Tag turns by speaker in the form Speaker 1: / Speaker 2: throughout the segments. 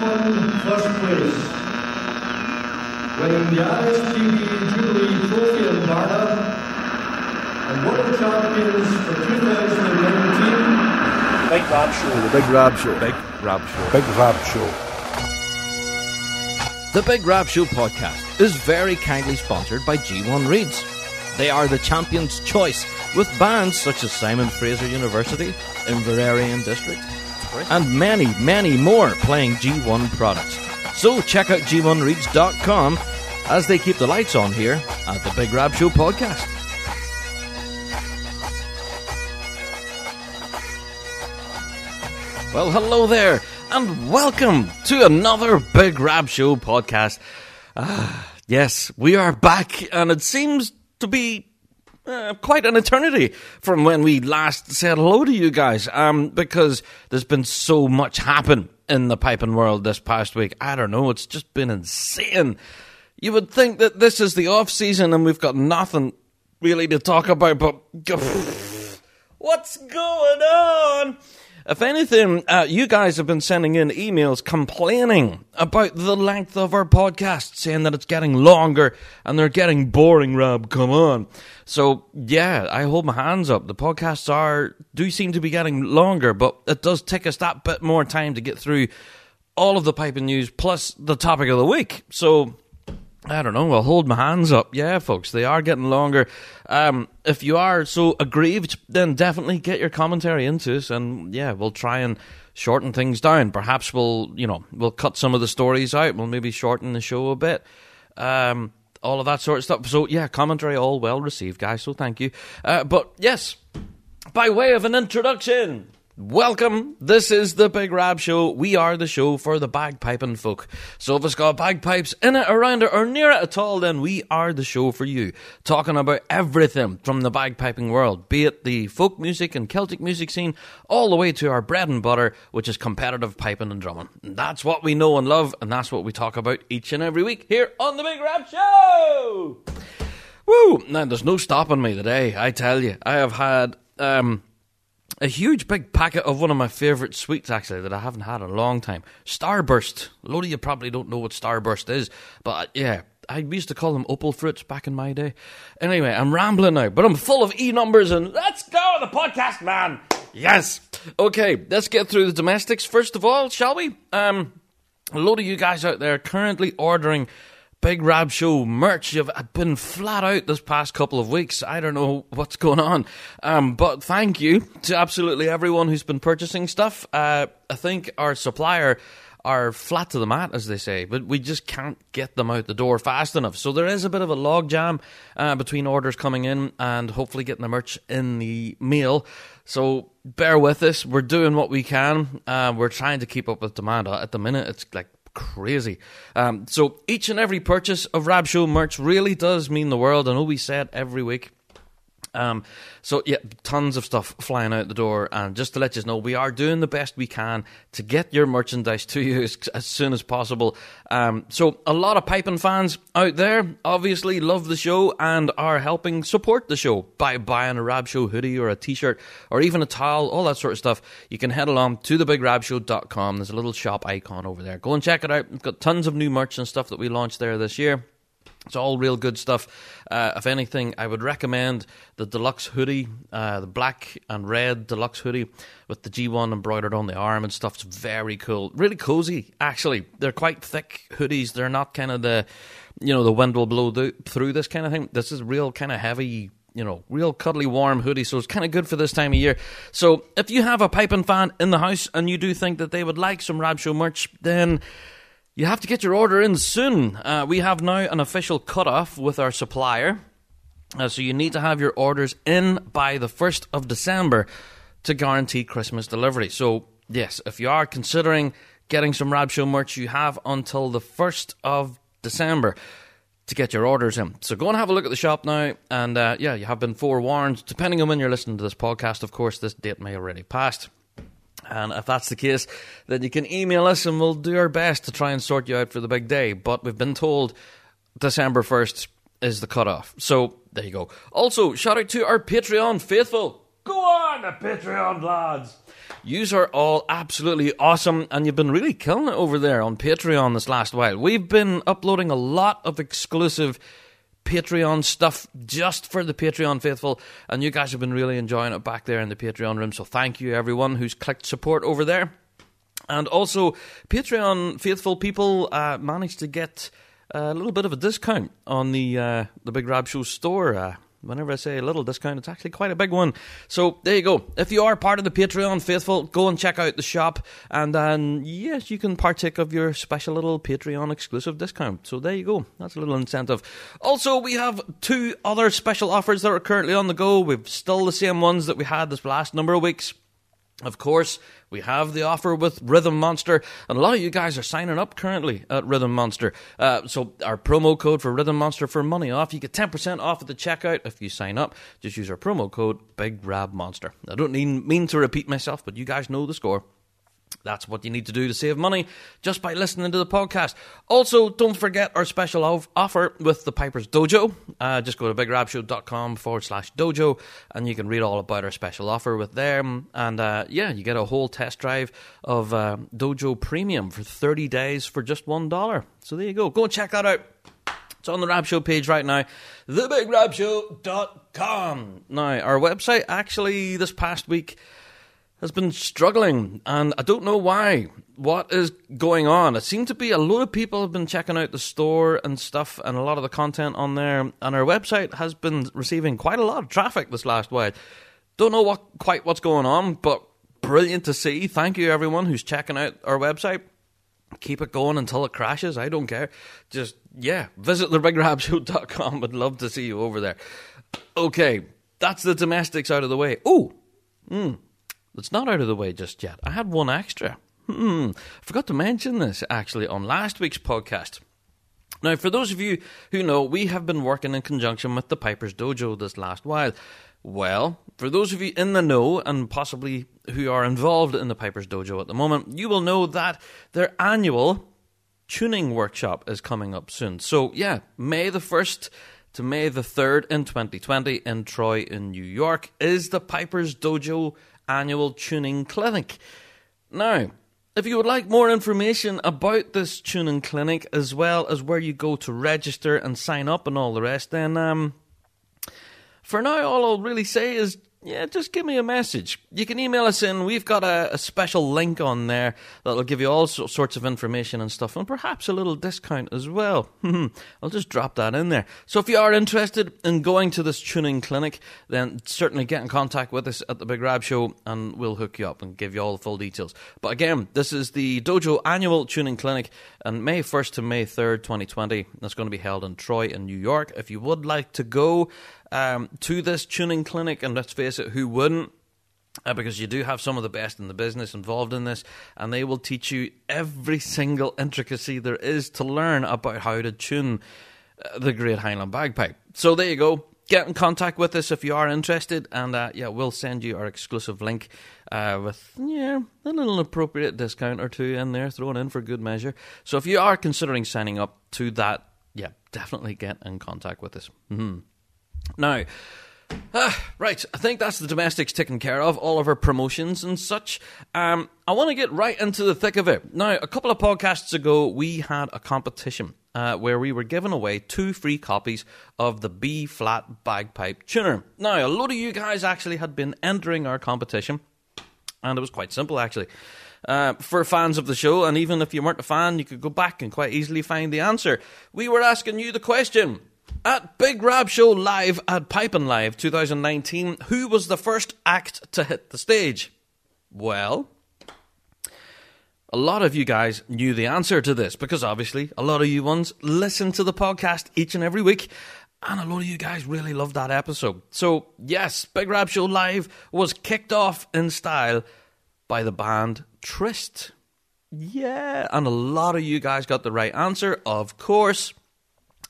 Speaker 1: won first place, winning the ISTV Jubilee Trophy in Varna, and World Champions for 2019.
Speaker 2: Big Rab Show.
Speaker 3: The Big Rab Show.
Speaker 4: Big Rab Show.
Speaker 3: Big Rab Show.
Speaker 4: The Big Rab Show podcast is very kindly sponsored by G1 Reeds. They are the champion's choice with bands such as Simon Fraser University, Inveraray and District, and many, many more playing G1 products. So check out G1Reeds.com as they keep the lights on here at the Big Rab Show podcast. Well, hello there, and welcome to another Big Rab Show podcast. Ah, yes, we are back, and it seems to be uh, quite an eternity from when we last said hello to you guys. Um, because there's been so much happen in the piping world this past week. I don't know, it's just been insane. You would think that this is the off season and we've got nothing really to talk about, but what's going on? If anything, uh, you guys have been sending in emails complaining about the length of our podcast, saying that it's getting longer and they're getting boring, Rob. Come on. So, yeah, I hold my hands up. The podcasts are, do seem to be getting longer, but it does take us that bit more time to get through all of the piping news plus the topic of the week. So, I don't know. I'll hold my hands up. Yeah, folks, they are getting longer. Um, if you are so aggrieved, then definitely get your commentary into us, and yeah, we'll try and shorten things down. Perhaps we'll, you know, we'll cut some of the stories out. We'll maybe shorten the show a bit. Um, all of that sort of stuff. So yeah, commentary all well received, guys. So thank you. Uh, but yes, by way of an introduction. Welcome. This is the Big Rab Show. We are the show for the bagpiping folk. So if it's got bagpipes in it, around it, or near it at all, then we are the show for you. Talking about everything from the bagpiping world, be it the folk music and Celtic music scene, all the way to our bread and butter, which is competitive piping and drumming. And that's what we know and love, and that's what we talk about each and every week here on the Big Rab Show. Woo! Now, there's no stopping me today, I tell you. I have had, um, a huge big packet of one of my favourite sweets, actually, that I haven't had in a long time. Starburst. A lot of you probably don't know what Starburst is, but uh, yeah, I used to call them opal fruits back in my day. Anyway, I'm rambling now, but I'm full of e numbers and let's go the podcast, man. Yes. Okay, let's get through the domestics first of all, shall we? Um, a lot of you guys out there currently ordering Big Rab Show merch. You've been flat out this past couple of weeks. I don't know what's going on. Um, but thank you to absolutely everyone who's been purchasing stuff. Uh, I think our supplier are flat to the mat, as they say, but we just can't get them out the door fast enough. So there is a bit of a logjam uh, between orders coming in and hopefully getting the merch in the mail. So bear with us. We're doing what we can. Uh, we're trying to keep up with demand. At the minute, it's like crazy. Um, so each and every purchase of Rab Show merch really does mean the world. I know we say it every week. Um, so yeah, tons of stuff flying out the door, and just to let you know, we are doing the best we can to get your merchandise to you as, as soon as possible. Um, so a lot of piping fans out there obviously love the show and are helping support the show by buying a Rab Show hoodie or a T-shirt or even a towel, all that sort of stuff. You can head along to thebigrabshow.com. There's a little shop icon over there. Go and check it out. We've got tons of new merch and stuff that we launched there this year. It's all real good stuff. Uh, if anything, I would recommend the deluxe hoodie, uh, the black and red deluxe hoodie with the G1 embroidered on the arm and stuff. It's very cool, really cozy. Actually, they're quite thick hoodies. They're not kind of the, you know, the wind will blow th- through this kind of thing. This is real kind of heavy. You know, real cuddly, warm hoodie, so it's kind of good for this time of year. So, if you have a piping fan in the house and you do think that they would like some Rab Show merch, then you have to get your order in soon. Uh, we have now an official cutoff with our supplier. Uh, so you need to have your orders in by the 1st of December to guarantee Christmas delivery. So, yes, if you are considering getting some Rab Show merch, you have until the 1st of December to get your orders in. So go and have a look at the shop now. And uh, yeah, you have been forewarned. Depending on when you're listening to this podcast, of course, this date may already passed. And if that's the case, then you can email us and we'll do our best to try and sort you out for the big day. But we've been told December 1st is the cutoff. So there you go. Also, shout out to our Patreon faithful. Go on! the Patreon, lads. Yous are all absolutely awesome, and you've been really killing it over there on Patreon this last while. We've been uploading a lot of exclusive Patreon stuff just for the Patreon faithful, and you guys have been really enjoying it back there in the Patreon room. So thank you, everyone who's clicked support over there. And also, Patreon faithful people uh, managed to get a little bit of a discount on the uh, the Big Rab Show store. Uh, whenever I say a little discount, it's actually quite a big one. So there you go. If you are part of the Patreon faithful, go and check out the shop, and then yes, you can partake of your special little Patreon exclusive discount. So there you go. That's a little incentive. Also, we have two other special offers that are currently on the go. We've still the same ones that we had this last number of weeks. Of course, we have the offer with Rhythm Monster, and a lot of you guys are signing up currently at Rhythm Monster. Uh, so, our promo code for Rhythm Monster for money off, you get 10% off at the checkout if you sign up. Just use our promo code Big Rab Monster. I don't mean, mean to repeat myself, but you guys know the score. That's what you need to do to save money just by listening to the podcast. Also, don't forget our special of- offer with the Piper's Dojo. Uh, just go to bigrabshow.com forward slash dojo and you can read all about our special offer with them. And uh, yeah, you get a whole test drive of uh, Dojo Premium for 30 days for just $1. So there you go. Go and check that out. It's on the Rab Show page right now, thebigrabshow.com. Now, our website actually this past week has been struggling, and I don't know why. What is going on? It seemed to be a lot of people have been checking out the store and stuff, and a lot of the content on there. And our website has been receiving quite a lot of traffic this last while. Don't know what quite what's going on, but brilliant to see. Thank you everyone who's checking out our website. Keep it going until it crashes. I don't care. Just yeah, visit thebigrabshow.com. I'd love to see you over there. Okay, that's the domestics out of the way. Oh, hmm. It's not out of the way just yet. I had one extra. Hmm. Forgot to mention this actually on last week's podcast. Now, for those of you who know, we have been working in conjunction with the Piper's Dojo this last while. Well, for those of you in the know and possibly who are involved in the Piper's Dojo at the moment, you will know that their annual tuning workshop is coming up soon. So, yeah, May the 1st to May the 3rd in 2020 in Troy, in New York, is the Piper's Dojo annual tuning clinic. Now, if you would like more information about this tuning clinic as well as where you go to register and sign up and all the rest, then um, for now, all I'll really say is yeah, just give me a message. You can email us in. We've got a, a special link on there that'll give you all so, sorts of information and stuff, and perhaps a little discount as well. I'll just drop that in there. So if you are interested in going to this tuning clinic, then certainly get in contact with us at the Big Rab Show, and we'll hook you up and give you all the full details. But again, this is the Dojo Annual Tuning Clinic, and May 1st to May 3rd, 2020. That's going to be held in Troy in New York. If you would like to go, um, to this tuning clinic, and let's face it, who wouldn't? Uh, because you do have some of the best in the business involved in this, and they will teach you every single intricacy there is to learn about how to tune uh, the Great Highland Bagpipe. So there you go. Get in contact with us if you are interested, and uh, yeah, we'll send you our exclusive link uh, with yeah a little appropriate discount or two in there thrown in for good measure. So if you are considering signing up to that, yeah, definitely get in contact with us. Mm-hmm. Now, uh, right, I think that's the domestics taken care of, all of our promotions and such. Um, I want to get right into the thick of it. Now, a couple of podcasts ago, we had a competition uh, where we were giving away two free copies of the B flat bagpipe tuner. Now, a lot of you guys actually had been entering our competition, and it was quite simple actually. Uh, for fans of the show, and even if you weren't a fan, you could go back and quite easily find the answer. We were asking you the question at Big Rab Show Live at Piping Live 2019, who was the first act to hit the stage? Well, a lot of you guys knew the answer to this because obviously a lot of you ones listen to the podcast each and every week. And a lot of you guys really loved that episode. So, yes, Big Rab Show Live was kicked off in style by the band Trist. Yeah, and a lot of you guys got the right answer, of course.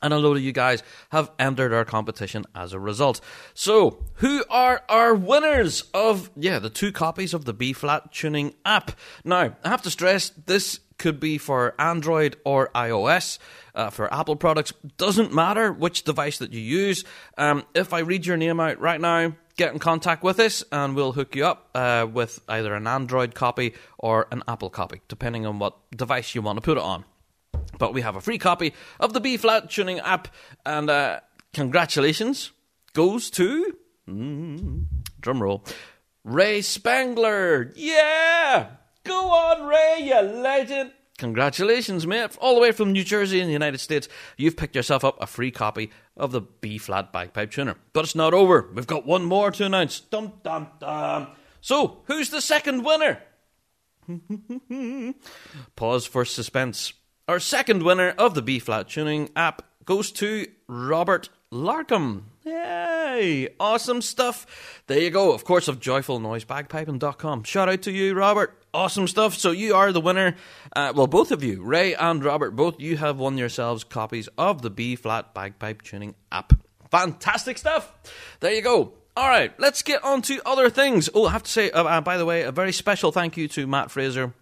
Speaker 4: And a load of you guys have entered our competition as a result. So, who are our winners of, yeah, the two copies of the B flat tuning app? Now, I have to stress this could be for Android or iOS. Uh, for Apple products, doesn't matter which device that you use. Um, if I read your name out right now, get in contact with us and we'll hook you up uh, with either an Android copy or an Apple copy, depending on what device you want to put it on. But we have a free copy of the B flat tuning app, and uh, congratulations goes to. Mm, drum roll. Ray Spangler. Yeah! Go on, Ray, you legend. Congratulations, mate. All the way from New Jersey in the United States, you've picked yourself up a free copy of the B flat bagpipe tuner. But it's not over. We've got one more to announce. Dum dum dum. So, who's the second winner? Pause for suspense. Our second winner of the B flat tuning app goes to Robert Larkham. Yay! Awesome stuff. There you go. Of course, of joyfulnoisebagpiping.com. Shout out to you, Robert. Awesome stuff. So you are the winner. Uh, well, both of you, Ray and Robert, both you have won yourselves copies of the B flat bagpipe tuning app. Fantastic stuff. There you go. All right, let's get on to other things. Oh, I have to say, uh, uh, by the way, a very special thank you to Matt Fraser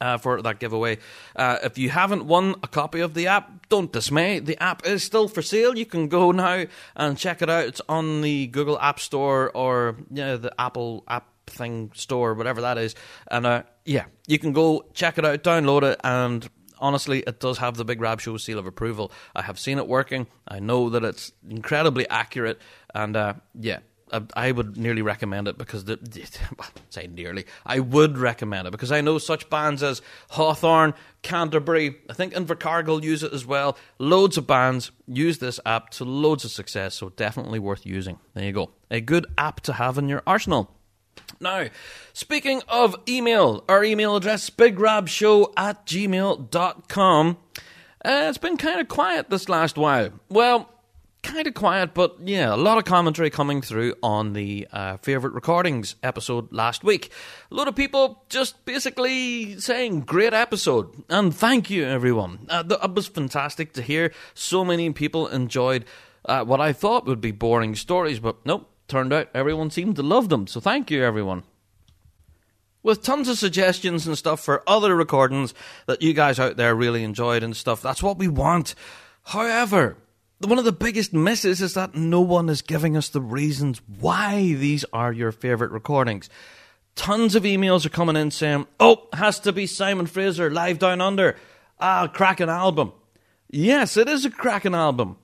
Speaker 4: uh, for that giveaway. Uh, if you haven't won a copy of the app, don't dismay. The app is still for sale. You can go now and check it out. It's on the Google App Store or you know, the Apple App thing store, whatever that is. And uh, yeah, you can go check it out, download it, and honestly, it does have the Big Rab Show seal of approval. I have seen it working. I know that it's incredibly accurate, and uh, yeah, I would nearly recommend it because the say nearly I would recommend it because I know such bands as Hawthorne, Canterbury, I think Invercargill use it as well. Loads of bands use this app to loads of success, so definitely worth using. There you go, a good app to have in your arsenal. Now, speaking of email, our email address bigrabshow at gmail.com. Uh, it's been kind of quiet this last while. Well, kind of quiet, but yeah, a lot of commentary coming through on the uh, favorite recordings episode last week. A lot of people just basically saying, great episode, and thank you, everyone. Uh, it was fantastic to hear so many people enjoyed uh, what I thought would be boring stories, but nope, turned out everyone seemed to love them, so thank you, everyone with tons of suggestions and stuff for other recordings that you guys out there really enjoyed and stuff. That's what we want. However, one of the biggest misses is that no one is giving us the reasons why these are your favourite recordings. Tons of emails are coming in saying, oh, has to be Simon Fraser, Live Down Under. Ah, cracking album. Yes, it is a cracking album.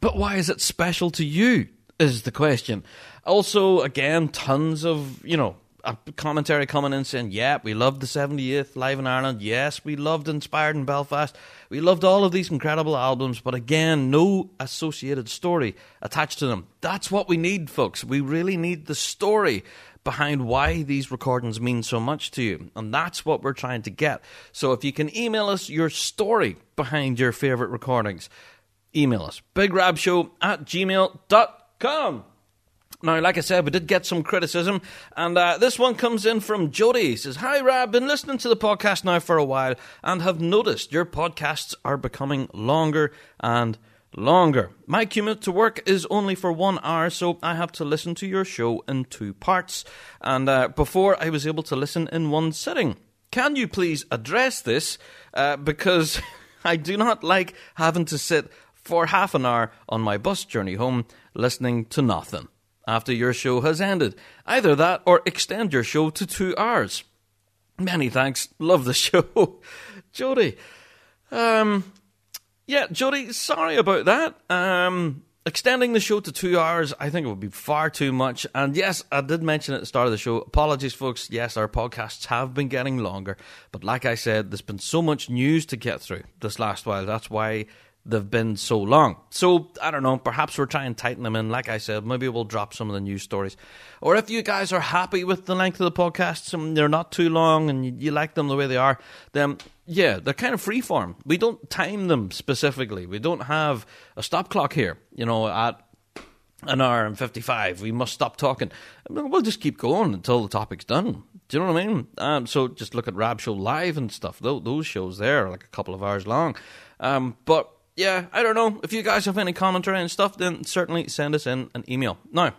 Speaker 4: But why is it special to you? Is the question. Also, again, tons of, you know, a commentary coming in saying, yeah, we loved the 78th live in Ireland. Yes, we loved Inspired in Belfast. We loved all of these incredible albums, but again, no associated story attached to them. That's what we need, folks. We really need the story behind why these recordings mean so much to you. And that's what we're trying to get. So if you can email us your story behind your favourite recordings, email us. BigRabShow at gmail.com. Now, like I said, we did get some criticism, and uh, this one comes in from Jody. He says, Hi, Rab, been listening to the podcast now for a while and have noticed your podcasts are becoming longer and longer. My commute to work is only for one hour, so I have to listen to your show in two parts. And uh, before I was able to listen in one sitting. Can you please address this? Uh, because I do not like having to sit for half an hour on my bus journey home listening to nothing after your show has ended. Either that or extend your show to two hours. Many thanks. Love the show. Jody. Um, yeah, Jody, sorry about that. Um, extending the show to two hours, I think it would be far too much. And yes, I did mention at the start of the show. Apologies, folks. Yes, our podcasts have been getting longer. But like I said, there's been so much news to get through this last while. That's why they've been so long. So I don't know. Perhaps we'll try and tighten them in. Like I said, maybe we'll drop some of the news stories. Or if you guys are happy with the length of the podcasts and they're not too long and you, you like them the way they are, then yeah, they're kind of freeform. We don't time them specifically. We don't have a stop clock here. You know, at an hour and 55 we must stop talking we'll just keep going until the topic's done do you know what i mean um, so just look at rab show live and stuff those shows there are like a couple of hours long um, but yeah, I don't know. If you guys have any commentary and stuff, then certainly send us in an email. Now,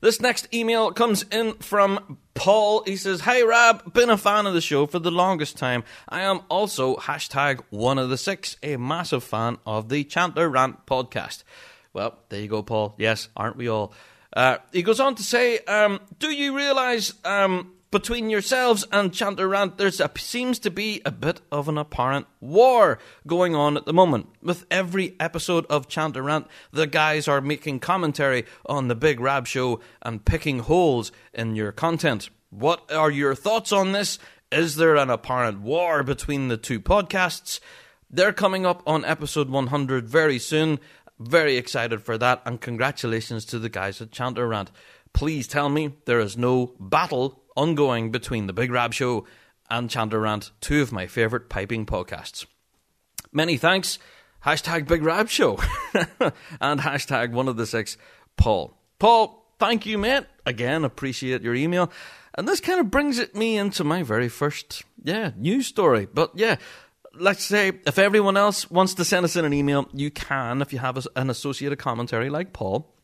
Speaker 4: this next email comes in from Paul. He says, Hey Rab, been a fan of the show for the longest time. I am also hashtag one of the six, a massive fan of the Chanter Rant podcast. Well, there you go, Paul. Yes, aren't we all? Uh, he goes on to say, um, "Do you realise um, between yourselves and chanterrant, there seems to be a bit of an apparent war going on at the moment. With every episode of chanterrant, the guys are making commentary on the Big Rab Show and picking holes in your content. What are your thoughts on this? Is there an apparent war between the two podcasts? They're coming up on episode 100 very soon. Very excited for that, and congratulations to the guys at chanterrant. Please tell me there is no battle ongoing between The Big Rab Show and Chanter Rant, two of my favourite piping podcasts. Many thanks. Hashtag Big Rab Show and hashtag one of the six, Paul. Paul, thank you, mate. Again, appreciate your email. And this kind of brings it me into my very first, yeah, news story. But yeah, let's say if everyone else wants to send us in an email, you can if you have an associated commentary like Paul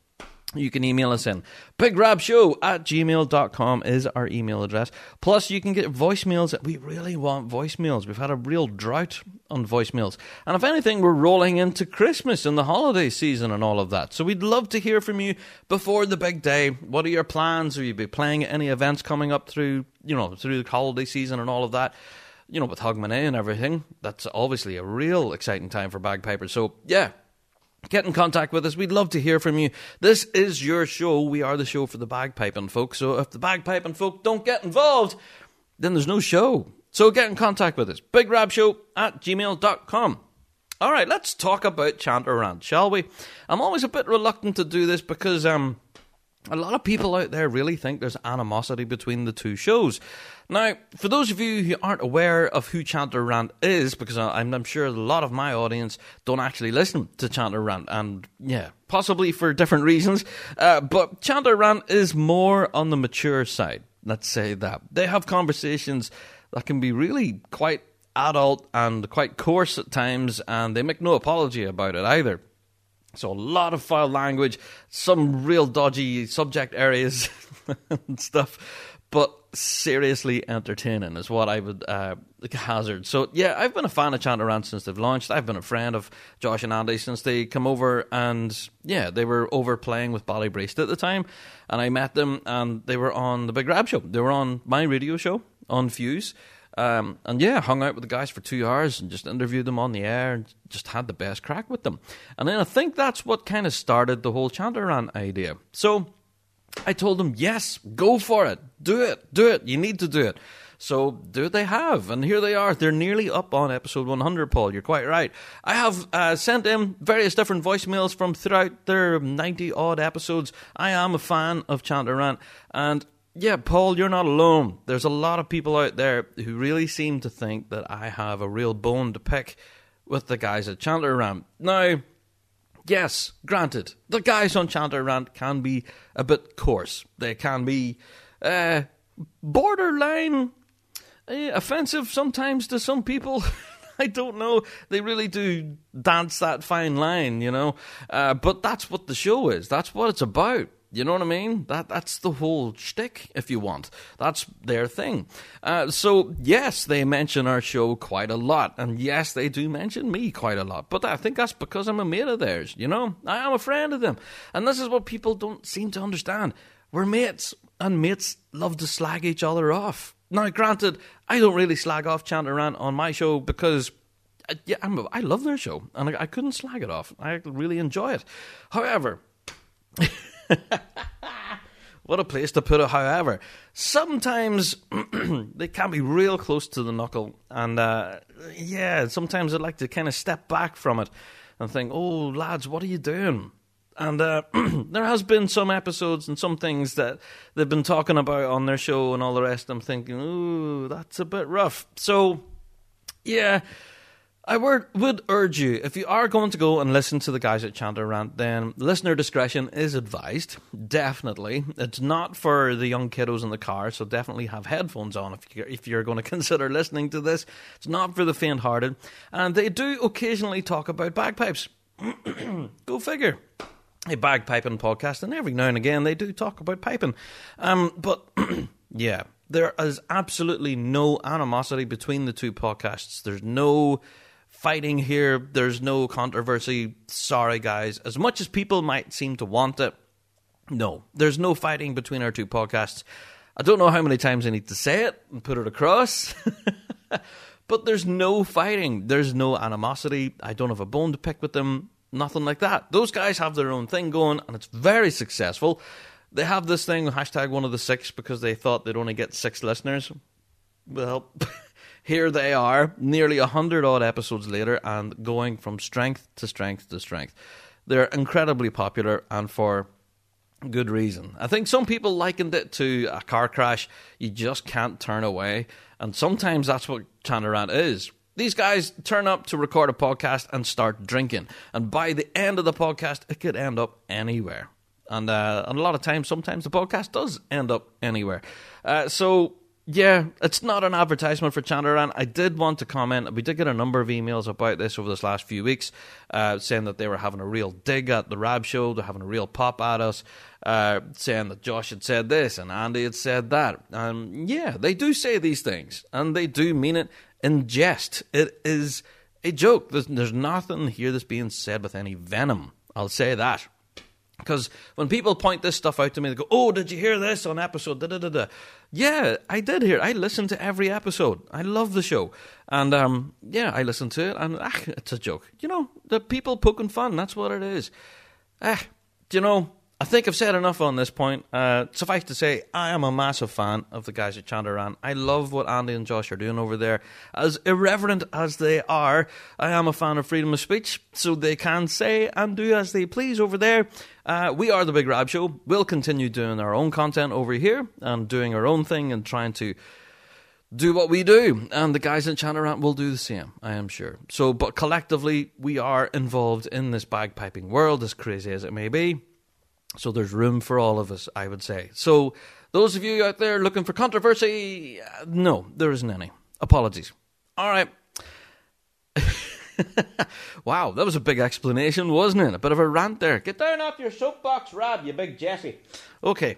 Speaker 4: you can email us in. BigRabShow at gmail.com is our email address. Plus, you can get voicemails. We really want voicemails. We've had a real drought on voicemails. And if anything, we're rolling into Christmas and the holiday season and all of that. So we'd love to hear from you before the big day. What are your plans? Are you be playing at any events coming up through, you know, through the holiday season and all of that? You know, with Hogmanay and everything. That's obviously a real exciting time for bagpipers. So, yeah, Get in contact with us. We'd love to hear from you. This is your show. We are the show for the bagpiping folk. So if the bagpiping folk don't get involved, then there's no show. So get in contact with us. BigRabShow at gmail.com. All right, let's talk about Chanter Rant, shall we? I'm always a bit reluctant to do this because um, a lot of people out there really think there's animosity between the two shows. Now, for those of you who aren't aware of who Chanter Rant is, because I'm, I'm, sure a lot of my audience don't actually listen to Chanter Rant, and yeah, possibly for different reasons, uh, but Chanter Rant is more on the mature side. Let's say that. They have conversations that can be really quite adult and quite coarse at times, and they make no apology about it either. So a lot of foul language, some real dodgy subject areas and stuff but seriously entertaining is what I would uh, hazard. So yeah, I've been a fan of Chanter Rant since they've launched. I've been a friend of Josh and Andy since they come over, and yeah, they were over playing with Ballybrace at the time, and I met them, and they were on the Big Rab show. They were on my radio show on Fuse. Um, and yeah, hung out with the guys for two hours and just interviewed them on the air and just had the best crack with them. And then I think that's what kind of started the whole Chanter Rant idea. So I told them, yes, go for it. Do it. Do it. You need to do it. So do they have? And here they are. They're nearly up on episode 100, Paul. You're quite right. I have uh, sent in various different voicemails from throughout their 90 odd episodes. I am a fan of Chanter Rant. And yeah, Paul, you're not alone. There's a lot of people out there who really seem to think that I have a real bone to pick with the guys at Chanter Rant. Now, yes, granted, the guys on Chanter Rant can be a bit coarse. They can be uh, borderline uh, offensive sometimes to some people. I don't know. They really do dance that fine line, you know. Uh, but that's what the show is. That's what it's about. You know what I mean? That that's the whole shtick, if you want. That's their thing. Uh, so yes, they mention our show quite a lot, and yes, they do mention me quite a lot. But I think that's because I'm a mate of theirs. You know, I am a friend of them, and this is what people don't seem to understand. We're mates, and mates love to slag each other off. Now, granted, I don't really slag off Chanter Rant on my show because uh, yeah, I'm, i love their show, and I, I couldn't slag it off. I really enjoy it. However. what a place to put it. However, sometimes they can be real close to the knuckle, and uh, yeah, sometimes I'd like to kind of step back from it and think, "Oh, lads, what are you doing?" And uh, there has been some episodes and some things that they've been talking about on their show and all the rest. I'm thinking, "Ooh, that's a bit rough." So, yeah I would urge you, if you are going to go and listen to the guys at Chanter Rant, then listener discretion is advised. Definitely. It's not for the young kiddos in the car, so definitely have headphones on if you're, if you're going to consider listening to this. It's not for the faint hearted. And they do occasionally talk about bagpipes. go figure. A bagpiping podcast, and every now and again they do talk about piping. Um, but yeah, there is absolutely no animosity between the two podcasts. There's no fighting here. There's no controversy. Sorry, guys. As much as people might seem to want it, No, there's no fighting between our two podcasts. I don't know how many times I need to say it and put it across. but there's no fighting. There's no animosity. I don't have a bone to pick with them. Nothing like that. Those guys have their own thing going, and it's very successful. They have this thing, hashtag one of the six, because they thought they'd only get six listeners. Well, here they are, nearly a hundred odd episodes later, and going from strength to strength to strength. They're incredibly popular, and for good reason. I think some people likened it to a car crash you just can't turn away, and sometimes that's what Chanter Rant is. These guys turn up to record a podcast and start drinking, and by the end of the podcast, it could end up anywhere. And, uh, and a lot of times, sometimes the podcast does end up anywhere. Uh, so yeah, it's not an advertisement for Chanter Rant. I did want to comment. We did get a number of emails about this over this last few weeks, uh, saying that they were having a real dig at the Rab show. They're having a real pop at us, uh, saying that Josh had said this and Andy had said that. Um, yeah, they do say these things, and they do mean it in jest. It is a joke. There's, there's nothing here that's being said with any venom. I'll say that. Because when people point this stuff out to me, they go, "Oh, did you hear this on episode?" Da da da da. Yeah, I did hear. It. I listened to every episode. I love the show, and um, yeah, I listened to it, and ah, it's a joke. You know, the people poking fun. That's what it is. Ah, do you know? I think I've said enough on this point. Uh, suffice to say, I am a massive fan of the guys at Chanter Rant. I love what Andy and Josh are doing over there. As irreverent as they are, I am a fan of freedom of speech, so they can say and do as they please over there. Uh, we are the Big Rab Show. We'll continue doing our own content over here and doing our own thing and trying to do what we do, and the guys in Chanter Rant will do the same, I am sure. So, but collectively, we are involved in this bagpiping world, as crazy as it may be. So there's room for all of us, I would say. So those of you out there looking for controversy, uh, no, there isn't any. Apologies. All right. wow, that was a big explanation, wasn't it? A bit of a rant there. Get down off your soapbox, Rab, you big Jesse. Okay.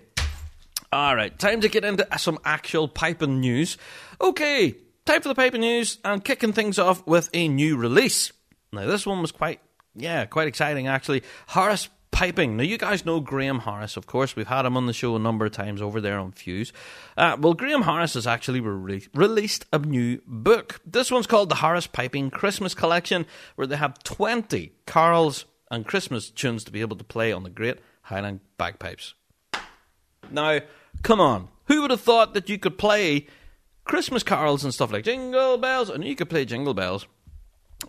Speaker 4: All right, time to get into some actual piping news. Okay, time for the piping news and kicking things off with a new release. Now, this one was quite, yeah, quite exciting actually. Harris piping. Now, you guys know Graham Harris, of course. We've had him on the show a number of times over there on Fuse. Uh, well, Graham Harris has actually re- released a new book. This one's called the Harris Piping Christmas Collection, where they have 20 carols and Christmas tunes to be able to play on the great Highland bagpipes. Now, come on. Who would have thought that you could play Christmas carols and stuff like Jingle Bells, and you could play Jingle Bells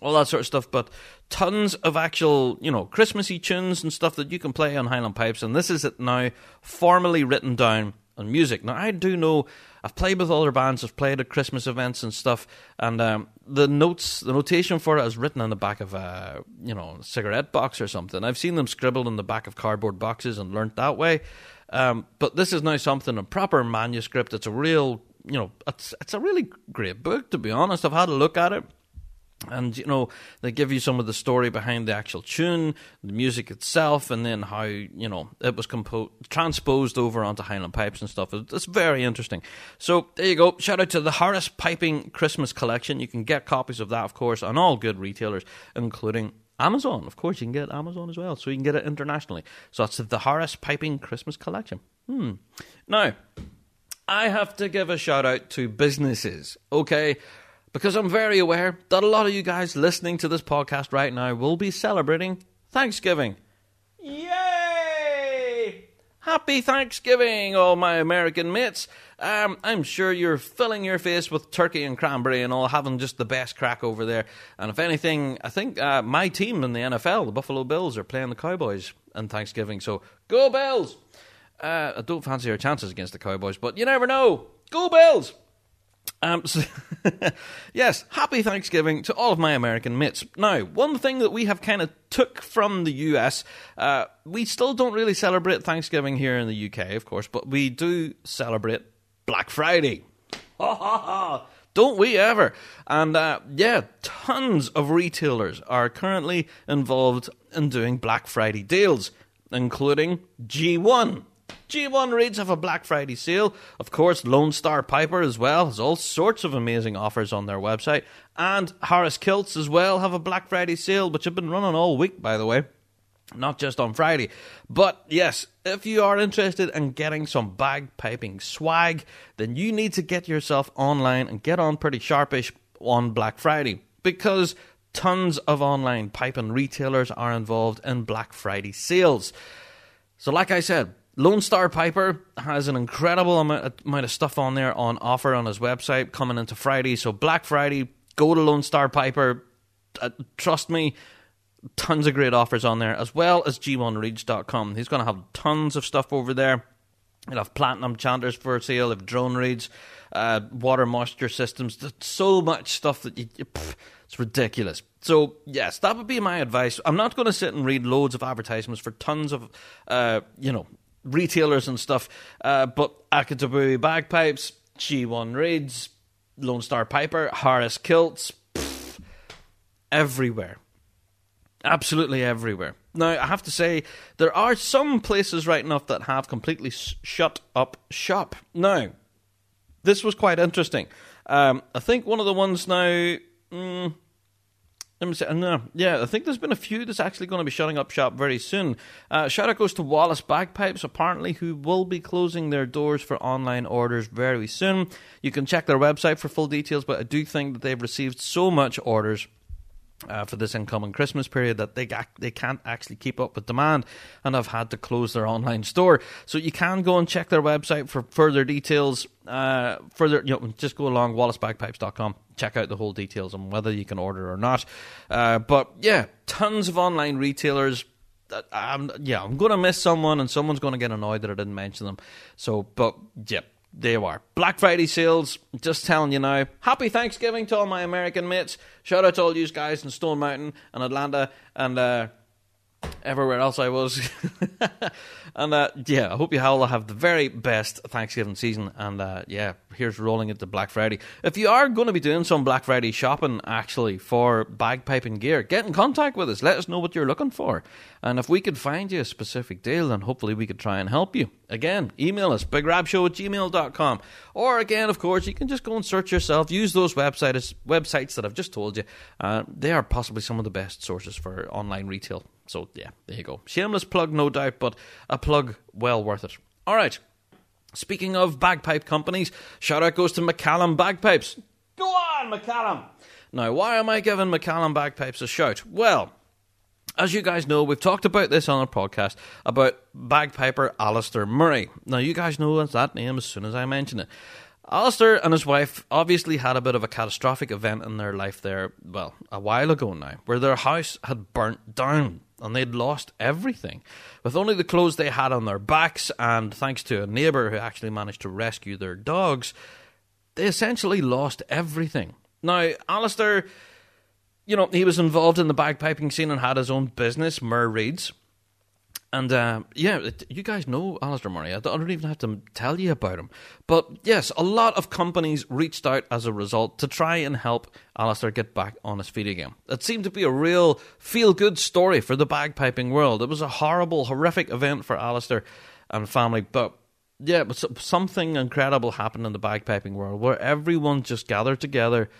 Speaker 4: all that sort of stuff, but tons of actual, you know, Christmassy tunes and stuff that you can play on Highland Pipes, and this is it now formally written down on music. Now, I do know I've played with other bands, I've played at Christmas events and stuff, and um, the notes, the notation for it is written on the back of a, you know, cigarette box or something. I've seen them scribbled on the back of cardboard boxes and learnt that way. Um, but this is now something, a proper manuscript. It's a real, you know, it's, it's a really great book, to be honest. I've had a look at it and you know they give you some of the story behind the actual tune the music itself and then how you know it was composed transposed over onto highland pipes and stuff. It's very interesting. So there you go. Shout out to the Harris piping christmas collection. You can get copies of that of course on all good retailers including amazon. Of course you can get amazon as well so you can get it internationally. So that's the Harris piping christmas collection. Hmm. Now i have to give a shout out to businesses okay because I'm very aware that a lot of you guys listening to this podcast right now will be celebrating Thanksgiving. Yay! Happy Thanksgiving, all my American mates. Um, I'm sure you're filling your face with turkey and cranberry and all, having just the best crack over there. And if anything, I think uh, my team in the NFL, the Buffalo Bills, are playing the Cowboys on Thanksgiving. So go Bills! Uh, I don't fancy our chances against the Cowboys, but you never know. Go Bills! Um, so yes, happy Thanksgiving to all of my American mates. Now, one thing that we have kind of took from the US, uh, we still don't really celebrate Thanksgiving here in the UK, of course, but we do celebrate Black Friday. Ha ha ha! Don't we ever? And uh, yeah, tons of retailers are currently involved in doing Black Friday deals, including G1. G1 Reeds have a Black Friday sale. Of course, Lone Star Piper as well has all sorts of amazing offers on their website. And Harris Kilts as well have a Black Friday sale, which have been running all week, by the way. not just on Friday. But yes, if you are interested in getting some bagpiping swag, then you need to get yourself online and get on pretty sharpish on Black Friday because tons of online piping retailers are involved in Black Friday sales. So, like I said, Lone Star Piper has an incredible amount of stuff on there on offer on his website coming into Friday. So, Black Friday, go to Lone Star Piper. Uh, trust me, tons of great offers on there, as well as g1reeds.com. He's going to have tons of stuff over there. He'll have platinum chanters for sale, if drone reeds, uh, water moisture systems. So much stuff that you, you pff, it's ridiculous. So yes, that would be my advice. I'm not going to sit and read loads of advertisements for tons of, uh, you know, retailers and stuff. Uh, but Akatsubo bagpipes, G1 reeds, Lone Star Piper, Harris kilts, pff, everywhere Absolutely everywhere. Now, I have to say, there are some places right enough that have completely sh- shut up shop. Now, this was quite interesting. Um, I think one of the ones now. Mm, let me say, no, yeah, I think there's been a few that's actually going to be shutting up shop very soon. Uh, shout out goes to Wallace Bagpipes, apparently, who will be closing their doors for online orders very soon. You can check their website for full details, but I do think that they've received so much orders uh, for this incoming Christmas period that they they can't actually keep up with demand and have had to close their online store. So you can go and check their website for further details. Uh, further, you know, just go along wallacebagpipes.com. Check out the whole details on whether you can order or not. Uh, but yeah, tons of online retailers. I'm, yeah, I'm going to miss someone, and someone's going to get annoyed that I didn't mention them. So, but yeah, there you are. Black Friday sales, just telling you now. Happy Thanksgiving to all my American mates. Shout out to all you guys in Stone Mountain and Atlanta and uh, everywhere else I was. and uh, yeah, I hope you all have the very best Thanksgiving season. And uh, yeah, here's rolling into Black Friday. If you are going to be doing some Black Friday shopping actually for bagpiping gear, get in contact with us. Let us know what you're looking for. And if we could find you a specific deal, then hopefully we could try and help you. Again, email us, bigrabshow at gmail.com. Or again, of course, you can just go and search yourself. Use those websites, websites that I've just told you. Uh, they are possibly some of the best sources for online retail. So yeah, there you go. Shameless plug, no doubt, but a plug well worth it. All right. Speaking of bagpipe companies, shout out goes to McCallum Bagpipes. Go on, McCallum. Now, why am I giving McCallum Bagpipes a shout? Well, as you guys know, we've talked about this on our podcast about bagpiper Alistair Murray. Now, you guys know that name as soon as I mention it. Alistair and his wife obviously had a bit of a catastrophic event in their life there, well, a while ago now, where their house had burnt down and they'd lost everything. With only the clothes they had on their backs, and thanks to a neighbour who actually managed to rescue their dogs, they essentially lost everything. Now, Alistair, you know, he was involved in the bagpiping scene and had his own business, Mur Reeds. And uh, yeah, you guys know Alistair Murray. I don't even have to tell you about him. But yes, a lot of companies reached out as a result to try and help Alistair get back on his feet again. It seemed to be a real feel good story for the bagpiping world. It was a horrible, horrific event for Alistair and family, but yeah, but something incredible happened in the bagpiping world where everyone just gathered together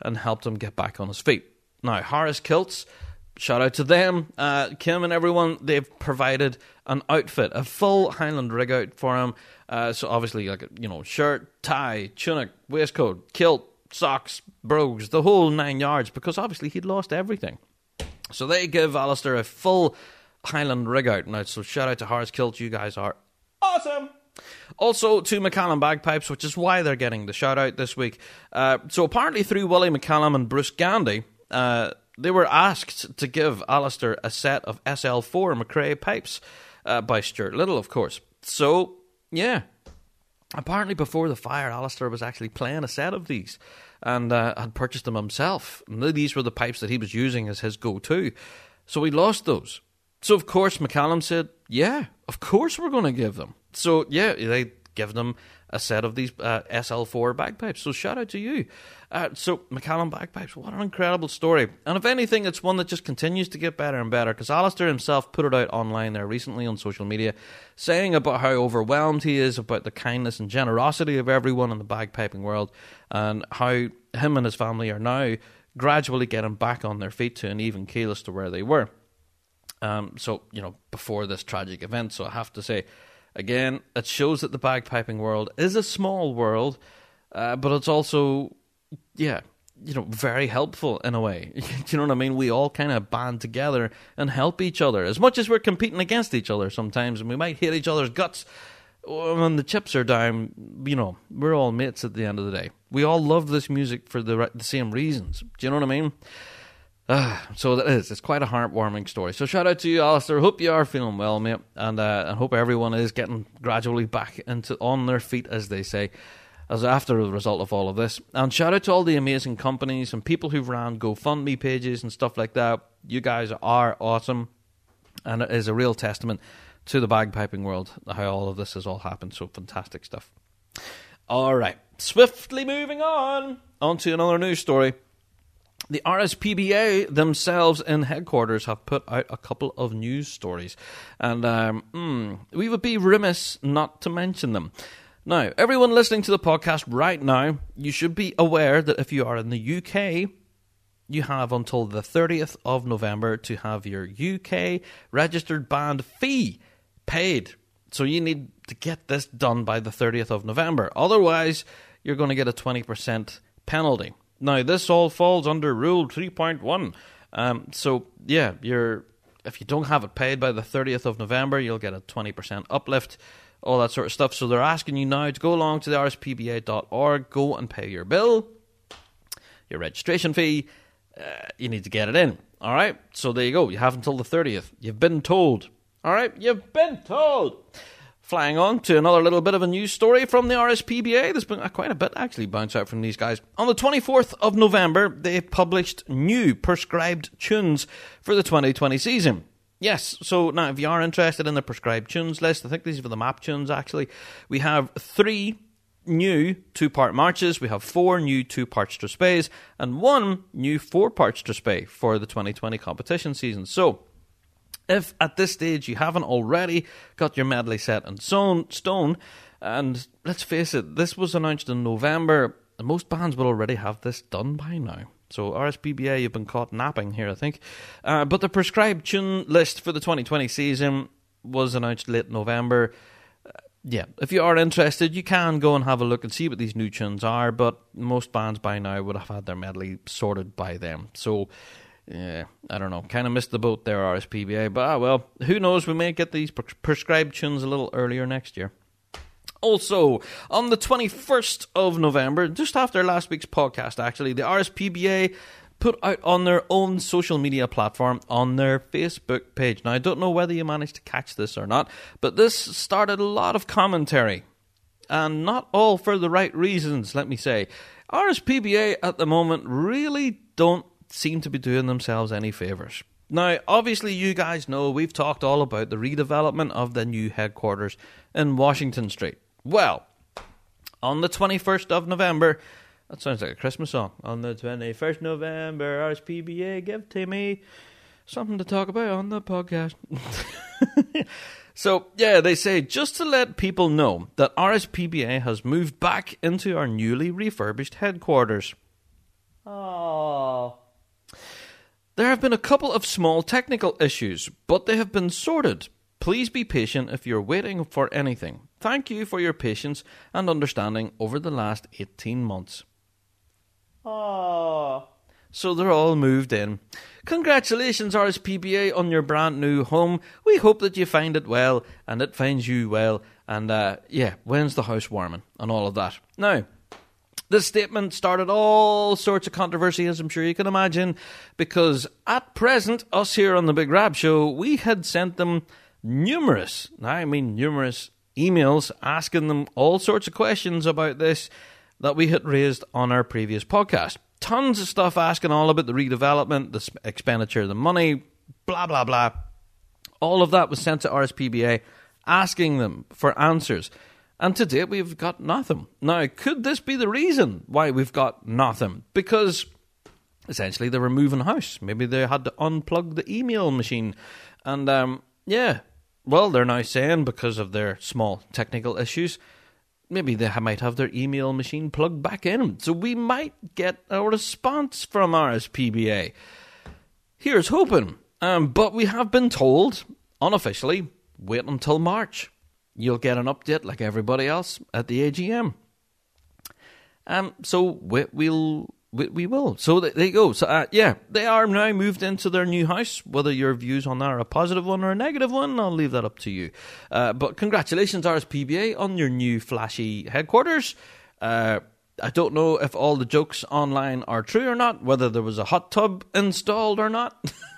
Speaker 4: and helped him get back on his feet. Now, Harris Kilts shout out to them. Uh, Kim and everyone, they've provided an outfit, a full Highland rig out for him. Uh, so obviously, like, you know, shirt, tie, tunic, waistcoat, kilt, socks, brogues, the whole nine yards, because obviously he'd lost everything. So they give Alistair a full Highland rig out. Now, so shout out to Harris Kilt, you guys are awesome. Also to McCallum Bagpipes, which is why they're getting the shout out this week. Uh, so apparently through Willie McCallum and Bruce Gandy, uh, they were asked to give Alistair a set of SL4 McRae pipes uh, by Stuart Liddell, of course. So, yeah. Apparently, before the fire, Alistair was actually playing a set of these and uh, had purchased them himself. And these were the pipes that he was using as his go to. So he lost those. So, of course, McCallum said, Yeah, of course we're going to give them. So, yeah, they give them a set of these uh, SL4 bagpipes. So shout out to you. Uh, so McCallum bagpipes, what an incredible story. And if anything, it's one that just continues to get better and better because Alistair himself put it out online there recently on social media saying about how overwhelmed he is about the kindness and generosity of everyone in the bagpiping world and how him and his family are now gradually getting back on their feet to an even keel as to where they were. Um, so, you know, before this tragic event. So I have to say, again, it shows that the bagpiping world is a small world, uh, but it's also, yeah, you know, very helpful in a way. Do you know what I mean? We all kind of band together and help each other. As much as we're competing against each other sometimes, and we might hit each other's guts when the chips are down, you know, we're all mates at the end of the day. We all love this music for the, the same reasons. Do you know what I mean? Uh, so that is. It's quite a heartwarming story. So shout out to you, Alistair. Hope you are feeling well, mate, and uh, I hope everyone is getting gradually back into on their feet, as they say, as after the result of all of this. And shout out to all the amazing companies and people who've ran GoFundMe pages and stuff like that. You guys are awesome, and it is a real testament to the bagpiping world how all of this has all happened. So fantastic stuff. All right, swiftly moving on on to another news story. The RSPBA themselves in headquarters have put out a couple of news stories, and um, mm, we would be remiss not to mention them. Now, everyone listening to the podcast right now, you should be aware that if you are in the UK, you have until the 30th of November to have your UK registered band fee paid. So you need to get this done by the 30th of November. Otherwise, you're going to get a 20% penalty. Now, this all falls under Rule 3.1. Um, so, yeah, you're if you don't have it paid by the 30th of November, you'll get a 20% uplift, all that sort of stuff. So, they're asking you now to go along to the rspba.org, go and pay your bill, your registration fee. Uh, you need to get it in. All right? So, there you go. You have until the 30th. You've been told. All right? You've been told. Flying on to another little bit of a news story from the RSPBA. There's been uh, quite a bit actually bounce out from these guys. On the 24th of November, they published new prescribed tunes for the 2020 season. Yes, so now if you are interested in the prescribed tunes list, I think these are for the map tunes actually. We have three new two part marches, we have four new two part strathspeys, and one new four part strathspey for the 2020 competition season. So, if at this stage you haven't already got your medley set in stone, and let's face it, this was announced in November, most bands will already have this done by now. So RSPBA, you've been caught napping here, I think. Uh, but the prescribed tune list for the 2020 season was announced late November. Uh, yeah, if you are interested, you can go and have a look and see what these new tunes are. But most bands by now would have had their medley sorted by them. So yeah, I don't know. Kind of missed the boat there, RSPBA. But ah, well, who knows? We may get these prescribed tunes a little earlier next year. Also, on the 21st of November, just after last week's podcast, actually, the RSPBA put out on their own social media platform on their Facebook page. Now, I don't know whether you managed to catch this or not, but this started a lot of commentary. And not all for the right reasons, let me say. RSPBA at the moment really don't seem to be doing themselves any favours. Now, obviously, you guys know we've talked all about the redevelopment of the new headquarters in Washington Street. Well, on the 21st of November, that sounds like a Christmas song. On the 21st November, RSPBA give to me something to talk about on the podcast. so, yeah, they say just to let people know that RSPBA has moved back into our newly refurbished headquarters. Oh. There have been a couple of small technical issues, but they have been sorted. Please be patient if you're waiting for anything. Thank you for your patience and understanding over the last 18 months. Ah. So they're all moved in. Congratulations, RSPBA, on your brand new home. We hope that you find it well and it finds you well. And uh, yeah, when's the house warming and all of that? Now, this statement started all sorts of controversy, as I'm sure you can imagine, because at present, us here on the Big Rab Show, we had sent them numerous, I mean numerous, emails asking them all sorts of questions about this that we had raised on our previous podcast. Tons of stuff asking all about the redevelopment, the expenditure, the money, blah, blah, blah. All of that was sent to RSPBA asking them for answers. And to date, we've got nothing. Now, could this be the reason why we've got nothing? Because essentially they were moving house. Maybe they had to unplug the email machine. And um, yeah, well, they're now saying because of their small technical issues, maybe they might have their email machine plugged back in. So we might get a response from RSPBA. Here's hoping. Um, but we have been told, unofficially, wait until March. You'll get an update like everybody else at the AGM. Um, so we, we'll we, we will. So there you go. So uh, yeah, they are now moved into their new house. Whether your views on that are a positive one or a negative one, I'll leave that up to you. Uh, but congratulations, RSPBA, on your new flashy headquarters. Uh, I don't know if all the jokes online are true or not. Whether there was a hot tub installed or not.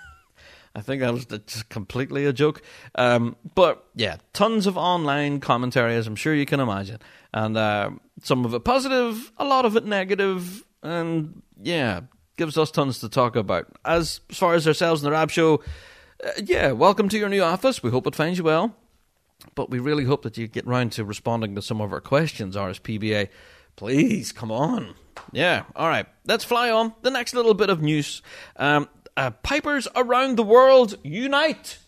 Speaker 4: I think that was just completely a joke. Um, but yeah, tons of online commentary, as I'm sure you can imagine, and uh, some of it positive, a lot of it negative and yeah, gives us tons to talk about. As, far as ourselves and the Rab Show, uh, yeah, welcome to your new office. We hope it finds you well. But we really hope that you get round to responding to some of our questions, RSPBA. Please, come on. Yeah, all right. Let's fly on. The next little bit of news. Um, uh, pipers around the world, unite!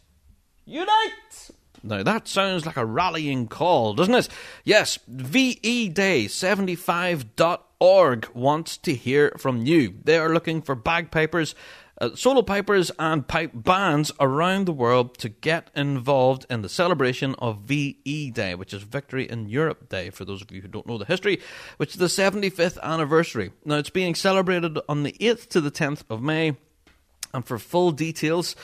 Speaker 4: Unite! Now that sounds like a rallying call, doesn't it? Yes, VE Day 75.org wants to hear from you. They are looking for bagpipers, uh, solo pipers, and pipe bands around the world to get involved in the celebration of VE Day, which is Victory in Europe Day, for those of you who don't know the history, which is the 75th anniversary. Now it's being celebrated on the 8th to the 10th of May, and for full details,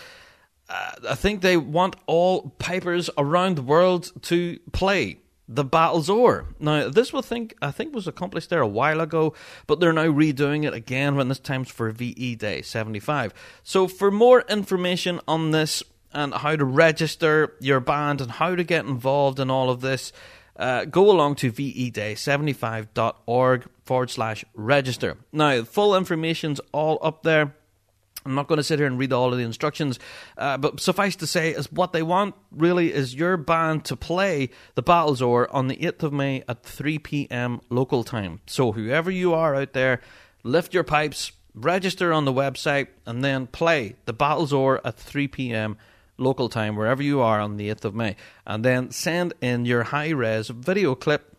Speaker 4: uh, I think they want all pipers around the world to play the Battle's O'er. Now, this will think I think was accomplished there a while ago, but they're now redoing it again when this time's for VE Day 75. So, for more information on this and how to register your band and how to get involved in all of this, uh, go along to veday75.org forward slash register. Now, full information's all up there. I'm not going to sit here and read all of the instructions, uh, but suffice to say, is what they want really is your band to play the Battles O'er on the 8th of May at 3 p.m. local time. So, whoever you are out there, lift your pipes, register on the website, and then play the Battles O'er at 3 p.m. local time, wherever you are on the 8th of May. And then send in your high res video clip